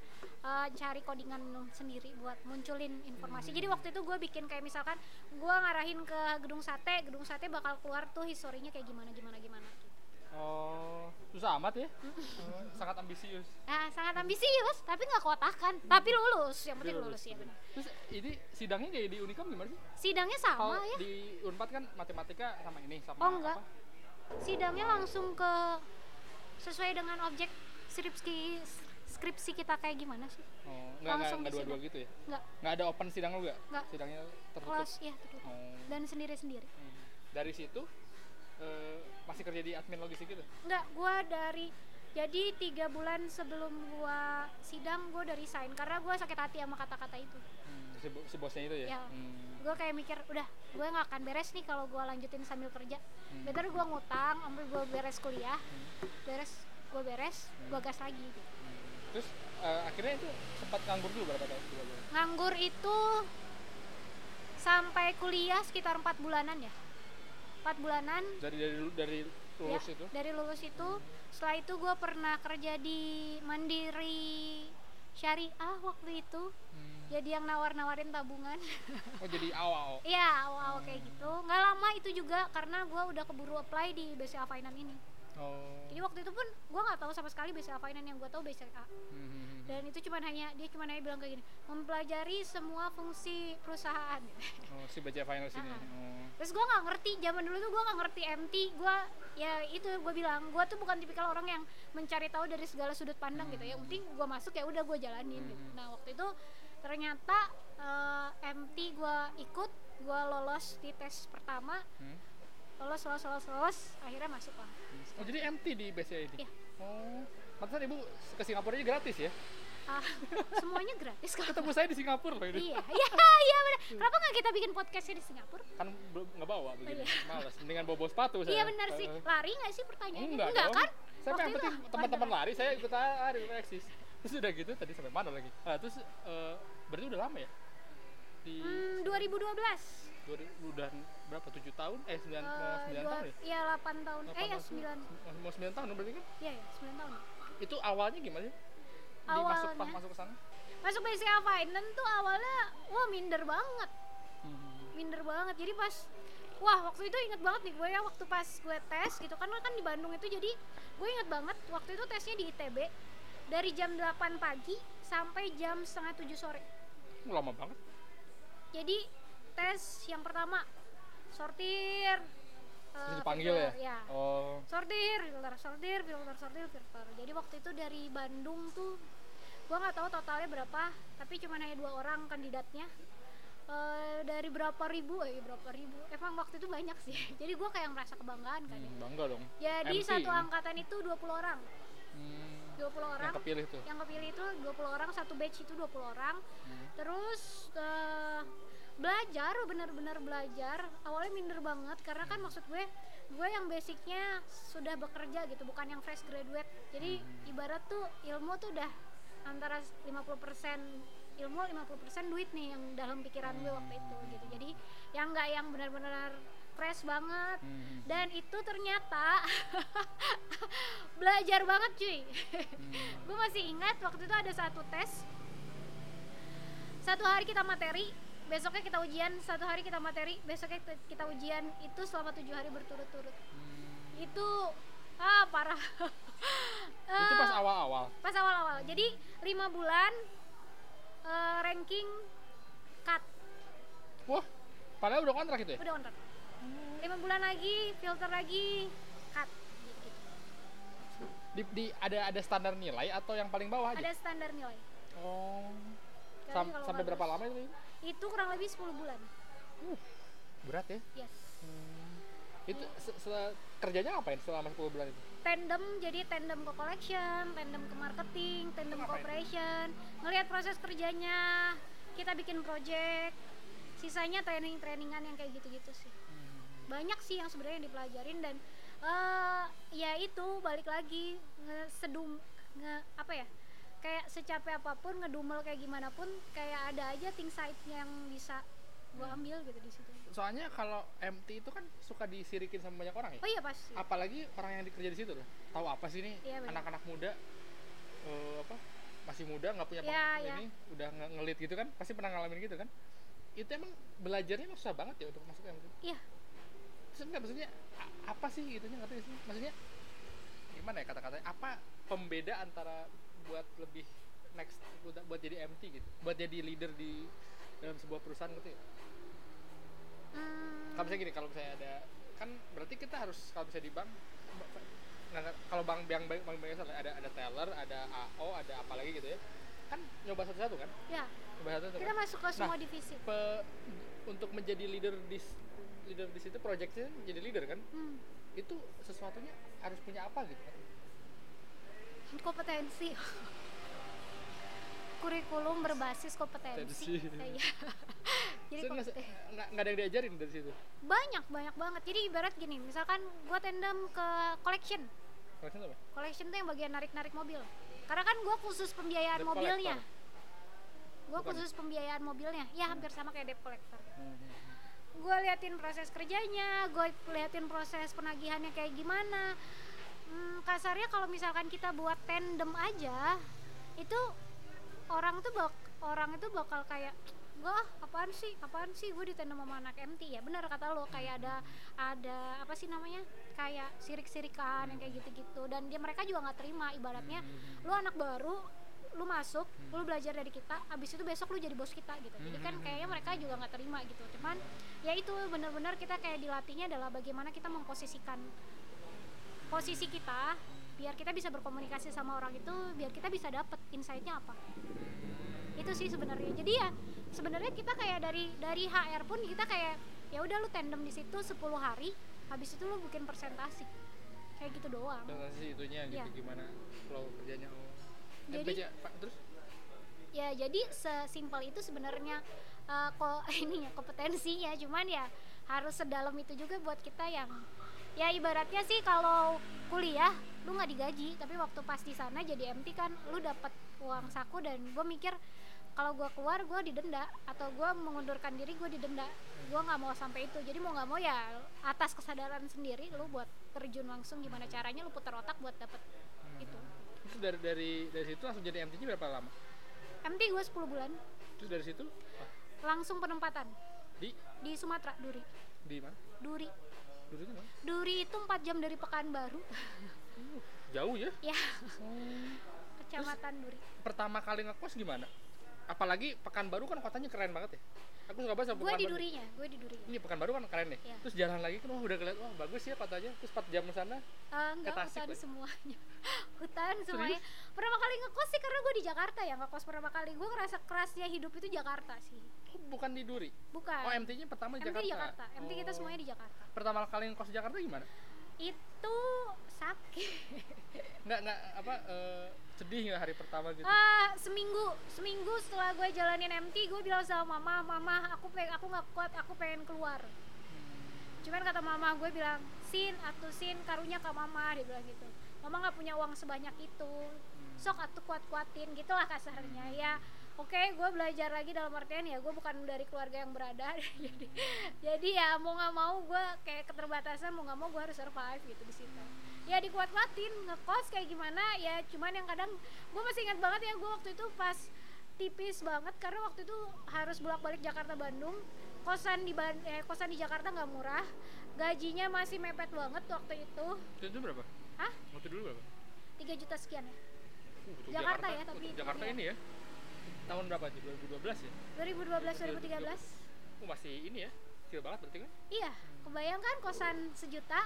eh, cari codingan sendiri buat munculin informasi. Jadi waktu itu gue bikin kayak misalkan gue ngarahin ke gedung sate, gedung sate bakal keluar tuh historinya kayak gimana gimana gimana. Oh, susah amat ya? Oh, sangat ambisius. Nah, sangat ambisius, tapi nggak kotakan, tapi lulus. Yang penting lulus ya benar. Terus ini sidangnya kayak di Unicom gimana sih? Sidangnya sama Kalau ya. di Unpad kan matematika sama ini sama Oh, enggak. apa? Sidangnya langsung ke sesuai dengan objek skripsi skripsi kita kayak gimana sih? Oh, enggak enggak Langsung enggak di dua-dua gitu ya? Enggak, Enggak ada open sidang lu enggak? Enggak. Sidangnya tertutup. close ya tertutup. Oh. Dan sendiri-sendiri. Hmm. Dari situ eh, masih kerja di admin logistik gitu Enggak, gua dari jadi tiga bulan sebelum gua sidang gua udah resign karena gua sakit hati sama kata-kata itu. hmm, si, si bosnya itu ya, Ya. Hmm. Gua kayak mikir, udah, gue nggak akan beres nih kalau gua lanjutin sambil kerja. Hmm. Better gua ngutang, sampai gua beres kuliah, beres, gua beres, gua gas lagi. gitu. Terus eh, akhirnya itu sempat nganggur dulu berapa tahun bulan Nganggur itu sampai kuliah sekitar empat bulanan ya. Empat bulanan. Dari dari dari lulus ya, itu? dari lulus itu. Setelah itu gue pernah kerja di mandiri syariah waktu itu. Hmm. jadi yang nawar-nawarin tabungan. Oh jadi awal iya awal kayak gitu. Nggak lama itu juga karena gue udah keburu apply di BCA Finance ini oh jadi waktu itu pun gue nggak tahu sama sekali BCA Finance yang gue tahu BCA Hmm. dan itu cuman hanya dia cuman hanya bilang kayak gini mempelajari semua fungsi perusahaan oh si baca finals ini Ah. oh. terus gue nggak ngerti zaman dulu tuh gue nggak ngerti MT gue ya itu gue bilang gue tuh bukan tipikal orang yang mencari tahu dari segala sudut pandang gitu yang penting gue masuk ya udah gue jalanin gitu Hmm. nah waktu itu ternyata eh, MT gue ikut gue lolos di tes pertama Hmm. Lolos lolos lolos lolos akhirnya masuk lah. Oh jadi MT di BCA ini? Iya. oh pantesan ibu ke Singapura aja gratis ya? Ah, semuanya gratis kok. Ketemu saya di Singapura loh ini. Iya iya iya benar kenapa nggak kita bikin podcastnya di Singapura? Kan belum nggak bawa begini. Iya. malas mendingan bawa bawa sepatu saya. Iya benar sih. Eh, lari nggak sih pertanyaannya? Enggak, dong. kan? Saya itu penting teman-teman lari saya ikut lari eksis terus udah gitu tadi sampai mana lagi? Ah, terus eh, berarti udah lama ya? Di hmm, 2012 dua ribu- udah berapa tujuh tahun eh sembilan mau Eh, sembilan tahun ya iya 8 tahun. eh Delapan ya tahun. 9. mau sembilan tahun berarti kan Iya ya, 9 tahun. itu awalnya gimana sih di masuk pas Awalnya? masuk ke sana Masuk BCA Finance tuh awalnya wah minder banget. Hmm. Minder banget. Jadi pas wah waktu itu inget banget nih gue ya waktu pas gue tes gitu kan kan di Bandung itu jadi gue inget banget waktu itu tesnya di ITB dari jam 8 pagi sampai jam setengah 7 sore. Uh, lama banget Jadi tes yang pertama sortir. Eh, dipanggil ya? filter, ya. oh. Sortir filter sortir filter sortir filter jadi waktu itu dari Bandung tuh gua nggak tahu totalnya berapa tapi cuma hanya dua orang kandidatnya. Eh, dari berapa ribu? Eh berapa ribu? Emang waktu itu banyak sih. Jadi gua kayak merasa kebanggaan kan ya. Hmm, bangga dong. Jadi MC, satu ya? angkatan itu 20 orang. Hmm, 20 orang yang kepilih tuh? Yang kepilih itu 20 orang satu batch itu 20 orang. Hmm. terus eh, belajar benar-benar belajar. Awalnya minder banget karena kan maksud gue gue yang basicnya sudah bekerja gitu bukan yang fresh graduate. Jadi ibarat tuh ilmu tuh udah antara 50% ilmu 50% duit nih yang dalam pikiran gue waktu itu gitu. Jadi yang nggak yang benar-benar fresh banget. Hmm. dan itu ternyata belajar banget cuy. Hmm. gue masih ingat waktu itu ada satu tes. Satu hari kita materi besoknya kita ujian satu hari kita materi. Besoknya kita- ujian. Itu selama tujuh hari berturut-turut. Hmm. itu ah parah. Itu pas Eh, awal-awal? pas awal-awal. Jadi lima bulan eh, ranking cut. Wah padahal udah kontrak itu ya? Udah kontrak. Lima bulan lagi filter lagi cut. Gitu. di, di- ada ada standar nilai atau yang paling bawah aja? Ada standar nilai. Oh. Sam- sampai berapa lama itu itu kurang lebih 10 bulan. Uh, berat ya? Yes. Itu se- se- kerjanya ngapain selama 10 bulan itu? Tandem jadi tandem ke collection, tandem ke marketing, tandem ke operation, ngelihat proses kerjanya, kita bikin project, sisanya training-trainingan yang kayak gitu-gitu sih. Banyak sih yang sebenarnya yang dipelajarin dan eh ya itu balik lagi ngesedum nge apa ya? Kayak secapek apa pun ngedumel kayak gimana pun kayak ada aja thing side yang bisa gua ambil gitu di situ. soalnya kalau MT itu kan suka disirikin sama banyak orang ya? Oh iya pasti. apalagi orang yang dikerja di situ loh. Tahu apa sih ini? Iya, anak-anak muda eh, apa masih muda nggak punya Iya, pengalaman iya. ini udah nge- ngelit gitu kan pasti pernah ngalamin gitu kan? Itu emang belajarnya susah banget ya untuk masuk MT Iya. terus enggak maksudnya a- apa sih gitu ngerti sih? Maksudnya gimana ya kata-katanya? Apa pembeda antara buat lebih next buat, buat jadi MT gitu buat jadi leader di dalam sebuah perusahaan gitu ya Hmm, kalau misalnya gini kalau misalnya ada kan berarti kita harus kalau misalnya di bank nah, kalau bank bank bank bank biasa ada ada teller ada AO ada apa lagi gitu ya kan nyoba satu-satu kan ya, nyoba satu-satu kita kan? masuk ke semua Nah, divisi. Pe- untuk menjadi leader di leader di situ projectnya jadi leader kan Hmm. itu sesuatunya harus punya apa gitu kan kompetensi. Kurikulum berbasis kompetensi. Kompetensi. iya. Jadi Saya nggak kompeten- nggak nggak ada yang diajarin dari situ? Banyak banyak banget. Jadi ibarat gini misalkan gua tandem ke collection. Collection apa? collection tuh yang bagian narik narik mobil. Karena kan gua khusus pembiayaan Debt mobilnya. Bukan. khusus pembiayaan mobilnya. Ya hampir sama kayak debt collector. Hmm. gue liatin proses kerjanya, gue liatin proses penagihannya kayak gimana. Hmm, kasarnya kalau misalkan kita buat tandem aja, itu orang tuh bak orang itu bakal kayak gue apaan sih? Apaan sih? Gue ditandem sama anak MT ya? Benar kata lo kayak ada ada apa sih namanya? Kayak sirik-sirikan yang kayak gitu-gitu. Dan dia mereka juga nggak terima. Ibaratnya lu anak baru lu masuk lu belajar dari kita abis itu besok lu jadi bos kita gitu. Jadi kan kayaknya mereka juga nggak terima gitu. Cuman ya itu benar-benar kita kayak dilatihnya adalah bagaimana kita memposisikan posisi kita biar kita bisa berkomunikasi sama orang itu biar kita bisa dapet insight-nya apa. Itu sih sebenarnya. Jadi ya sebenarnya kita kayak dari dari HR pun kita kayak ya udah lu tandem di situ 10 hari habis itu lu bikin presentasi. Kayak gitu doang. Presentasi itunya gitu Iya. gimana flow kerjanya? Oh. Eh, Jadi- Pak, terus? Ya jadi sesimpel itu sebenarnya eh, kok ininya kompetensinya cuman ya harus sedalam itu juga buat kita yang ya ibaratnya sih kalau kuliah lu nggak digaji tapi waktu pas di sana jadi MT kan lu dapat uang saku dan gue mikir kalau gue keluar gue didenda atau gue mengundurkan diri gue didenda. Gue nggak mau sampai itu. Jadi mau nggak mau ya atas kesadaran sendiri lu buat terjun langsung gimana caranya lu putar otak buat dapet itu. Itu dari dari dari situ langsung jadi MT-nya berapa lama? MT gue 10 bulan. Terus dari situ? Ah, langsung penempatan. Di? Di Sumatera Duri. Di mana? Duri Dulu itu mana? Duri itu 4 jam dari Pekanbaru Jauh ya. ya kecamatan Duri Pertama kali ngekos gimana? Apalagi Pekanbaru kan kotanya keren banget ya. Aku suka banget sama gue di. Durinya gue di Durinya Ini Pekanbaru kan keren ya. Iya. Terus jalan lagi kan wah udah kelihatan wah bagus ya kotanya. Terus 4 jam sana. Eh, enggak Ke Tasik hutan lagi? semuanya hutan semuanya pertama kali ngekos sih karena gue di Jakarta ya ngekos pertama kali gue ngerasa kerasnya hidup itu Jakarta sih Oh, bukan di Duri. bukan Oh, MT-nya pertama di MT Jakarta. di Jakarta MT kita Oh. semuanya di Jakarta Pertama kali ngekos di Jakarta gimana? Itu sakit. Nggak nggak apa eh, sedih nggak hari pertama gitu? ah seminggu seminggu setelah gue jalanin MT gue bilang sama mama mama aku pengen aku nggak kuat aku pengen keluar. Cuman kata mama gue bilang sin atuh sin karunya ke mama dia bilang gitu. Mama nggak punya uang sebanyak itu. Sok atuh kuat kuatin gitulah kasarnya ya oke gue belajar lagi dalam artian ya gue bukan dari keluarga yang berada jadi jadi ya mau nggak mau gue kayak keterbatasan mau nggak mau gue harus survive gitu di situ ya dikuat kuatin ngekos kayak gimana ya cuman yang kadang gue masih ingat banget ya gue waktu itu pas tipis banget karena waktu itu harus bolak balik Jakarta Bandung kosan di Ban- eh, kosan di Jakarta nggak murah gajinya masih mepet banget waktu itu Itu, berapa? Hah? Waktu dulu berapa? 3 juta sekian ya Uh, untuk Jakarta ya, tapi Jakarta ini ya. Tahun berapa sih? 2012 ya? 2012 2013 Oh, masih ini ya. Kecil banget berarti kan? iya kebayang kan kosan sejuta?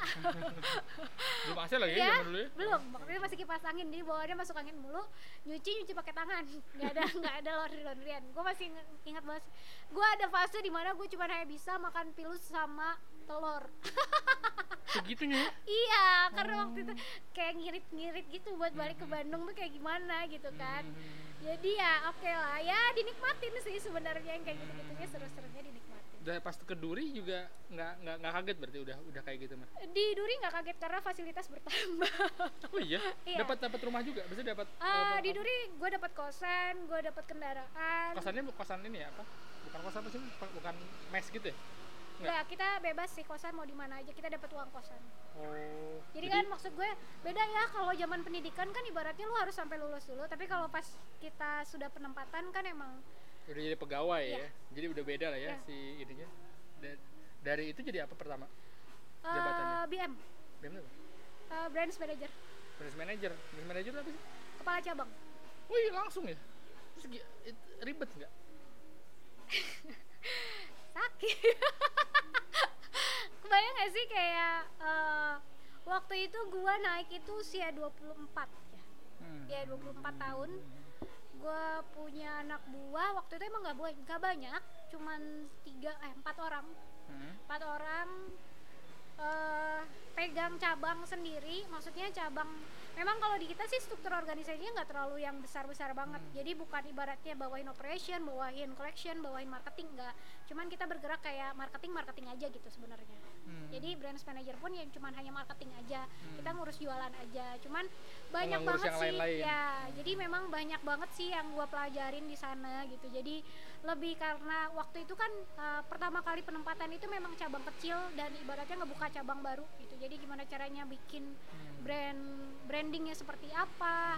Belum AC lagi ya ya zaman dulu ya. belum. Waktu itu masih kipas angin jadi bawaannya masuk angin mulu. Nyuci nyuci pakai tangan. Nggak ada nggak ada laundry laundryan gue masih ingat banget gue ada fase di mana gue cuma hanya bisa makan pilus sama telur. Segitunya ya. iya karena waktu itu kayak ngirit-ngirit gitu buat balik ke Bandung tuh kayak gimana gitu kan jadi ya oke lah ya dinikmatin sih sebenarnya yang kayak gitu-gitunya seru-serunya dinikmatin Udah pas ke Duri juga nggak nggak nggak kaget berarti udah udah kayak gitu mah. di Duri nggak kaget karena fasilitas bertambah Oh iya. Iya. Dapat dapat rumah juga. Bisa dapat Ah, eh, di Duri gue dapat kosan gue dapat kendaraan kosannya kosan ini ya apa? Bukan kosan apa sih? Bukan mes gitu ya? Enggak, kita bebas sih kosan mau di mana aja kita dapat uang kosan Oh. jadi, kan maksud gue beda ya kalau zaman pendidikan kan ibaratnya lu harus sampai lulus dulu tapi kalau pas kita sudah penempatan kan emang udah jadi pegawai Iya. ya. Jadi udah beda lah ya Iya. si ininya. Da- dari itu jadi apa pertama? eh, Jabatannya? BM BM apa? eh, branch manager Business manager. Business manager apa sih? kepala cabang Wih langsung ya. Terus ribet nggak? sakit kebayang gak sih kayak eh, waktu itu gua naik itu usia 24 ya Hmm. ya 24 tahun gue punya anak buah waktu itu emang nggak bu- nggak banyak cuman tiga eh empat orang Hmm. empat orang eh, pegang cabang sendiri maksudnya cabang memang kalau di kita sih struktur organisasinya nggak terlalu yang besar-besar banget Hmm. jadi bukan ibaratnya bawain operation bawain collection bawain marketing nggak cuman kita bergerak kayak marketing marketing aja gitu sebenarnya Hmm. jadi brands manager pun ya cuman hanya marketing aja Hmm. kita ngurus jualan aja cuman banyak banget yang sih lain-lain. ya jadi memang banyak banget sih yang gua pelajarin di sana gitu jadi lebih karena waktu itu kan uh, pertama kali penempatan itu memang cabang kecil dan ibaratnya ngebuka cabang baru gitu jadi gimana caranya bikin Hmm. brand brandingnya seperti apa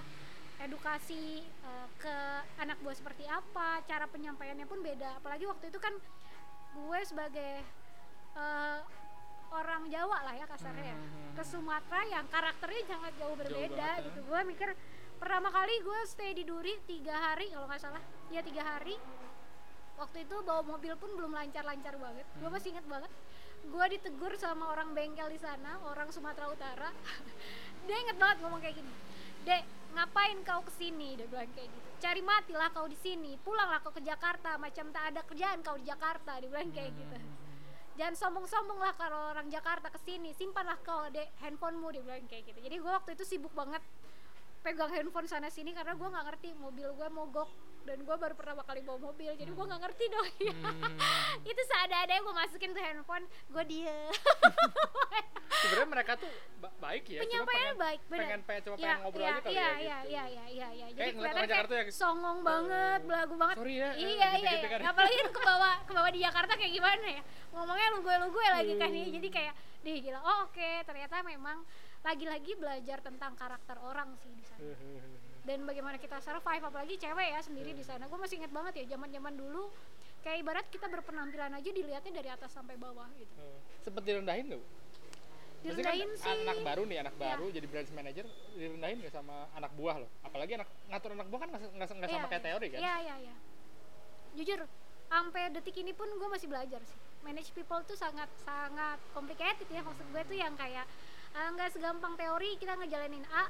edukasi uh, ke anak buah seperti apa cara penyampaiannya pun beda apalagi waktu itu kan gue sebagai uh, orang Jawa lah ya kasarnya ya Hmm. ke Sumatera yang karakternya sangat jauh berbeda banget, ya. gitu gue mikir pertama kali gue stay di Duri tiga hari kalau nggak salah ya tiga hari waktu itu bawa mobil pun belum lancar-lancar banget gue Hmm. masih inget banget gue ditegur sama orang bengkel di sana orang Sumatera Utara. Dia inget banget ngomong kayak gini. Dek ngapain kau ke sini? Dia bilang kayak gitu. Cari matilah kau di sini. Pulanglah kau ke Jakarta. Macam tak ada kerjaan kau di Jakarta dia bilang kayak gitu. Jangan sombong-sombong lah kalau orang Jakarta ke sini. Simpanlah kau dek handphonemu dia bilang kayak gitu. Jadi gue waktu itu sibuk banget pegang handphone sana sini karena gue nggak ngerti mobil gue mogok dan gue baru pertama kali bawa mobil jadi gue nggak ngerti dong Hmm. itu seada-adanya gue masukin tuh handphone gue dia sebenarnya mereka tuh ba- baik ya penyampaiannya baik bener pengen pengen cuma Iya, pengen ngobrol iya, aja kali iya, ya iya, gitu. iya, iya, iya, iya. Jadi Kayak orang kayak Jakarta ya. songong banget, belagu banget. sorry ya Iya, iya, iya. kan. Apalagi kan ke bawah, ke bawah di Jakarta kayak gimana ya? Ngomongnya lu gue lu gue lagi kan ya. Hmm. Jadi kayak deh gila. Oh, oke, ternyata memang lagi-lagi belajar tentang karakter orang sih di sana. Dan bagaimana kita survive apalagi cewek ya sendiri di sana. Gue masih inget banget ya zaman-zaman dulu kayak ibarat kita berpenampilan aja dilihatnya dari atas sampai bawah gitu. Oh. sempet direndahin? Maksudnya kan Direndahin sih. anak baru nih anak Iya. baru jadi branch manager direndahin gak sama anak buah loh apalagi anak ngatur anak buah kan nggak nggak nggak sama Iya, kayak teori kan Iya iya iya. Jujur, sampai detik ini pun gue masih belajar sih. Manage people tuh sangat sangat complicated ya maksud gue tuh yang kayak eh, nggak segampang teori kita ngejalanin A,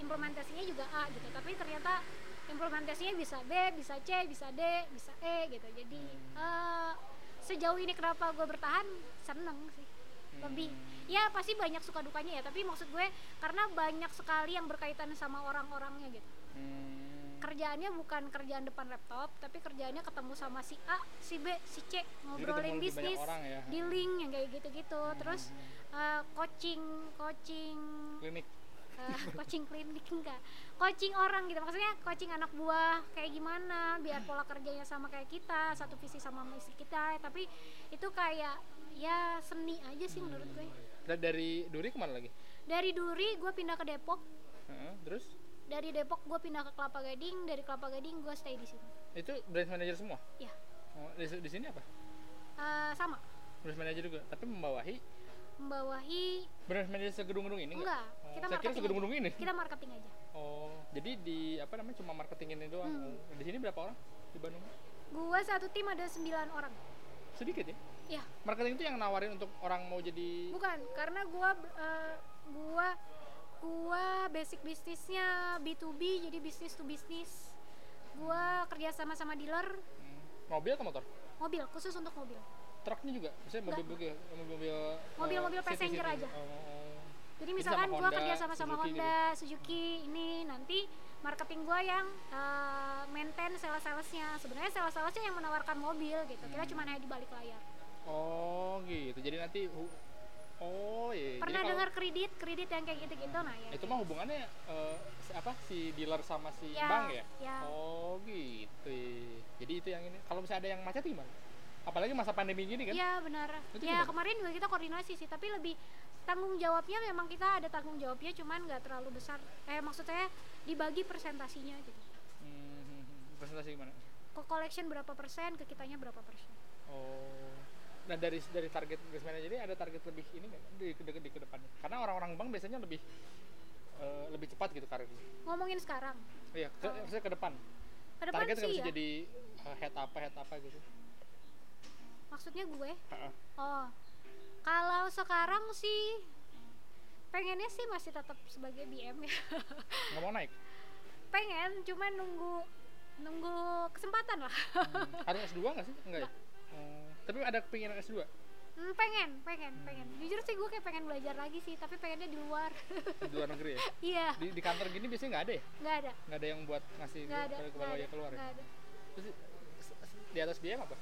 implementasinya juga A gitu. Tapi ternyata implementasinya bisa B, bisa C, bisa D, bisa E gitu. Jadi eh, sejauh ini kenapa gue bertahan seneng sih lebih ya pasti banyak suka dukanya ya tapi maksud gue karena banyak sekali yang berkaitan sama orang-orangnya gitu Hmm. kerjaannya bukan kerjaan depan laptop tapi kerjaannya ketemu sama si A, si B, si C ngobrolin bisnis, ya. dealing yang kayak gitu-gitu. Terus eh, coaching coaching klinik eh, coaching klinik enggak. Coaching orang gitu. Maksudnya coaching anak buah kayak gimana biar pola kerjanya sama kayak kita, satu visi sama istri kita. Tapi itu kayak ya seni aja sih menurut gue. dan dari Duri ke mana lagi Dari Duri gue pindah ke Depok. Terus Dari Depok gue pindah ke Kelapa Gading. Dari Kelapa Gading gue stay di sini. itu branch manager semua Ya. oh, di, di sini apa Eh, sama branch manager juga tapi membawahi membawahi branch manager segedung-gedung ini enggak kita saya kira marketing segedung-gedung ini kita marketing aja. Oh jadi di apa namanya cuma marketing ini doang. Hmm. Oh, di sini berapa orang di Bandung? Gua satu tim ada 9 orang. Sedikit ya? Ya marketing itu yang nawarin untuk orang mau jadi bukan karena gua eh, gua gua basic bisnisnya B2B jadi bisnis to bisnis. Gua kerja sama sama dealer. Hmm, mobil atau motor? Mobil khusus untuk mobil. Truknya juga? Misalnya mobil mobil mobil Mobil-mobil eh, passenger city-city. aja. oh, oh. Jadi misalkan Honda, kerja sama sama Suzuki gitu. Honda Suzuki ini nanti marketing gua yang eh, maintain sales salesnya sebenarnya sales salesnya yang menawarkan mobil gitu kita Hmm. cuma hanya di balik layar oh gitu jadi nanti oh iya pernah Jadi kalau- dengar kredit kredit yang kayak gitu-gitu nah ya itu mah hubungannya eh, si- apa si dealer sama si Ya, bank ya? ya. Oh gitu. Jadi itu yang ini. Kalau misalnya ada yang macet gimana? Apalagi masa pandemi gini kan? Iya benar. Itu ya gimana? kemarin juga kita koordinasi sih, tapi lebih tanggung jawabnya memang kita ada tanggung jawabnya, cuman nggak terlalu besar. Eh maksud saya dibagi presentasinya gitu. Hmm, presentasi gimana? Ke collection berapa persen, ke kitanya berapa persen. Oh. Nah dari dari target manager ini ada target lebih ini nggak di, di, di, ke depannya? Karena orang-orang bank biasanya lebih eh, lebih cepat gitu karirnya. Ngomongin sekarang, Iya, ke, maksudnya ke depan. ke depan Target sih ya. jadi eh, head apa head apa gitu. Maksudnya gue, Ha-ha. oh kalau sekarang sih pengennya sih masih tetap sebagai BM ya. Nggak mau naik. Pengen, cuman nunggu nunggu kesempatan lah. Hmm, Harus S2 nggak sih? Enggak ya? Oh, tapi ada kepinginan S2? Hmm, pengen, pengen, pengen. Jujur sih gue kayak pengen belajar lagi sih, tapi pengennya di luar. di luar negeri ya iya, di, di kantor gini biasanya nggak ada ya nggak ada, nggak ada yang buat ngasih nggak ada, ke, ke bawah ya keluar ya nggak ada. terus di atas BM apa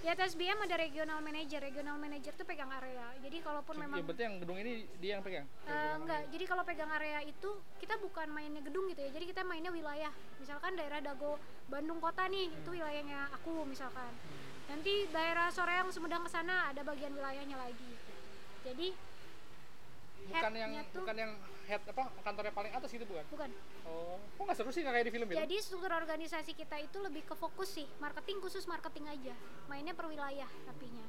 Di atas BM ada regional manager, regional manager tuh pegang area. Jadi kalaupun ya, memang berarti yang gedung ini dia yang pegang Eh, enggak, jadi kalau pegang area itu kita bukan mainnya gedung gitu ya, jadi kita mainnya wilayah. Misalkan daerah Dago Bandung Kota nih, itu wilayahnya aku misalkan. Nanti daerah Soreang Sumedang ke sana ada bagian wilayahnya lagi. Jadi bukan yang tuh- bukan yang head apa kantornya paling atas gitu bukan bukan. oh kok nggak seru sih nggak kayak di film-film Jadi struktur organisasi kita itu lebih ke fokus sih, marketing khusus marketing aja. Mainnya per wilayah tapinya.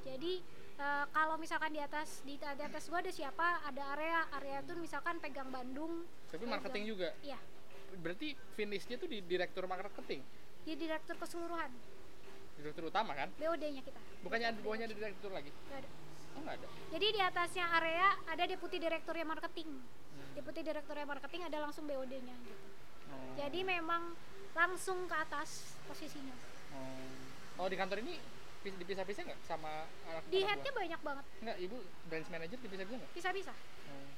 Jadi eh, kalau misalkan di atas di, di atas gua ada siapa, ada area, area tuh misalkan pegang Bandung. tapi pegang- marketing juga Iya, berarti finishnya tuh di direktur marketing di direktur keseluruhan, direktur utama kan BOD-nya kita. bukannya di bawahnya ada direktur lagi Nggak ada. Oh ada Jadi di atasnya area ada deputi direkturnya marketing. Deputi direkturnya marketing ada langsung BOD-nya gitu. oh. Jadi memang langsung ke atas posisinya. oh. oh di kantor ini pis- dipisah-pisah nggak sama anak Di anak headnya banyak banget, nggak ibu branch manager dipisah-pisah nggak bisa-bisa.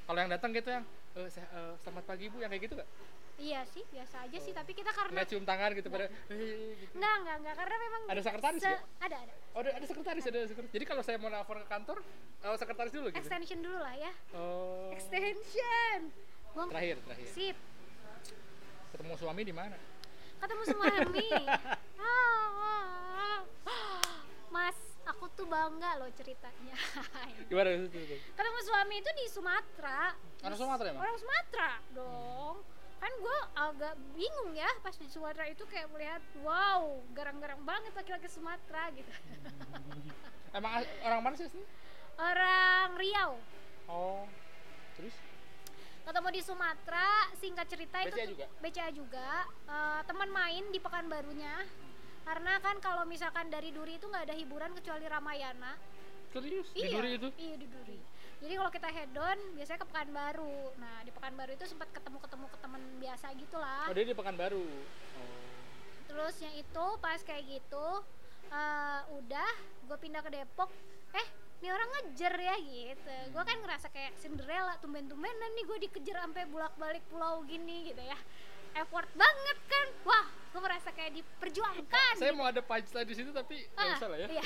Oh. kalau yang datang gitu yang eh, se- eh, selamat pagi bu yang kayak gitu nggak Iya sih, biasa aja sih. Tapi kita karena nggak cium tangan gitu pada eh, gitu Enggak, enggak, enggak karena memang Ada sekretaris se- ya? Ada, ada. Oh, ada, ada sekretaris, ada sekretaris. Jadi kalau saya mau nelfon ke kantor, oh, sekretaris dulu gitu. Extension dulu lah ya. Oh. Extension. Gua Terakhir, terakhir. sip. Ketemu suami di mana? Ketemu suami. Ah, Mas, aku tuh bangga loh ceritanya. Gimana itu? itu? Ketemu suami itu di Sumatera. Orang Sumatera emang? Orang Sumatera dong. Kan gue agak bingung ya pas di Sumatera itu kayak melihat, wow, garang-garang banget laki-laki Sumatera gitu. Emang as- orang mana sih? Orang Riau. Oh. Terus? ketemu di Sumatera singkat cerita itu BCA tuh- juga? BCA juga Eh, teman main di Pekanbarunya karena kan kalau misalkan dari Duri itu nggak ada hiburan kecuali Ramayana Serius? Di iya Duri itu? iya di Duri jadi kalau kita head on biasanya ke Pekanbaru nah di Pekanbaru itu sempat ketemu ketemu ke teman biasa gitulah Oh, dia di Pekanbaru. Oh. terusnya itu pas kayak gitu eh, udah gue pindah ke Depok eh ini orang ngejar ya gitu gue kan ngerasa kayak Cinderella tumben-tumbenan nih gue dikejar sampai bolak-balik pulau gini gitu ya effort banget kan wah gue merasa kayak diperjuangkan Saya mau ada punchline di situ tapi nggak Ah, usah lah ya. iya.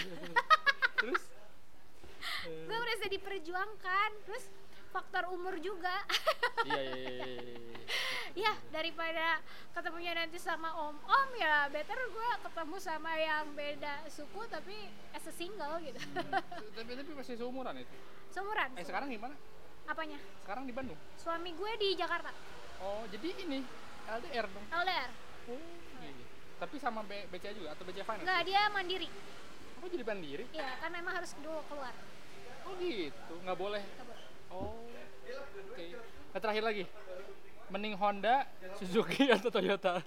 Terus? gue merasa diperjuangkan terus faktor umur juga Iya, iya, iya, ya daripada ketemunya nanti sama om-om ya better gue ketemu sama yang beda suku tapi as a single gitu tapi tapi masih seumuran itu. seumuran Eh sekarang gimana? apanya Sekarang di Bandung. suami gue di Jakarta Oh, jadi ini LDR dong. LDR Oh. Tapi sama B- BCA juga atau BCA Finance? nggak dia mandiri Aku jadi mandiri? iya kan memang harus dulu keluar Oh gitu, nggak boleh. Nggak boleh. Oh, oke. Nah, terakhir lagi, mending Honda, Suzuki atau Toyota?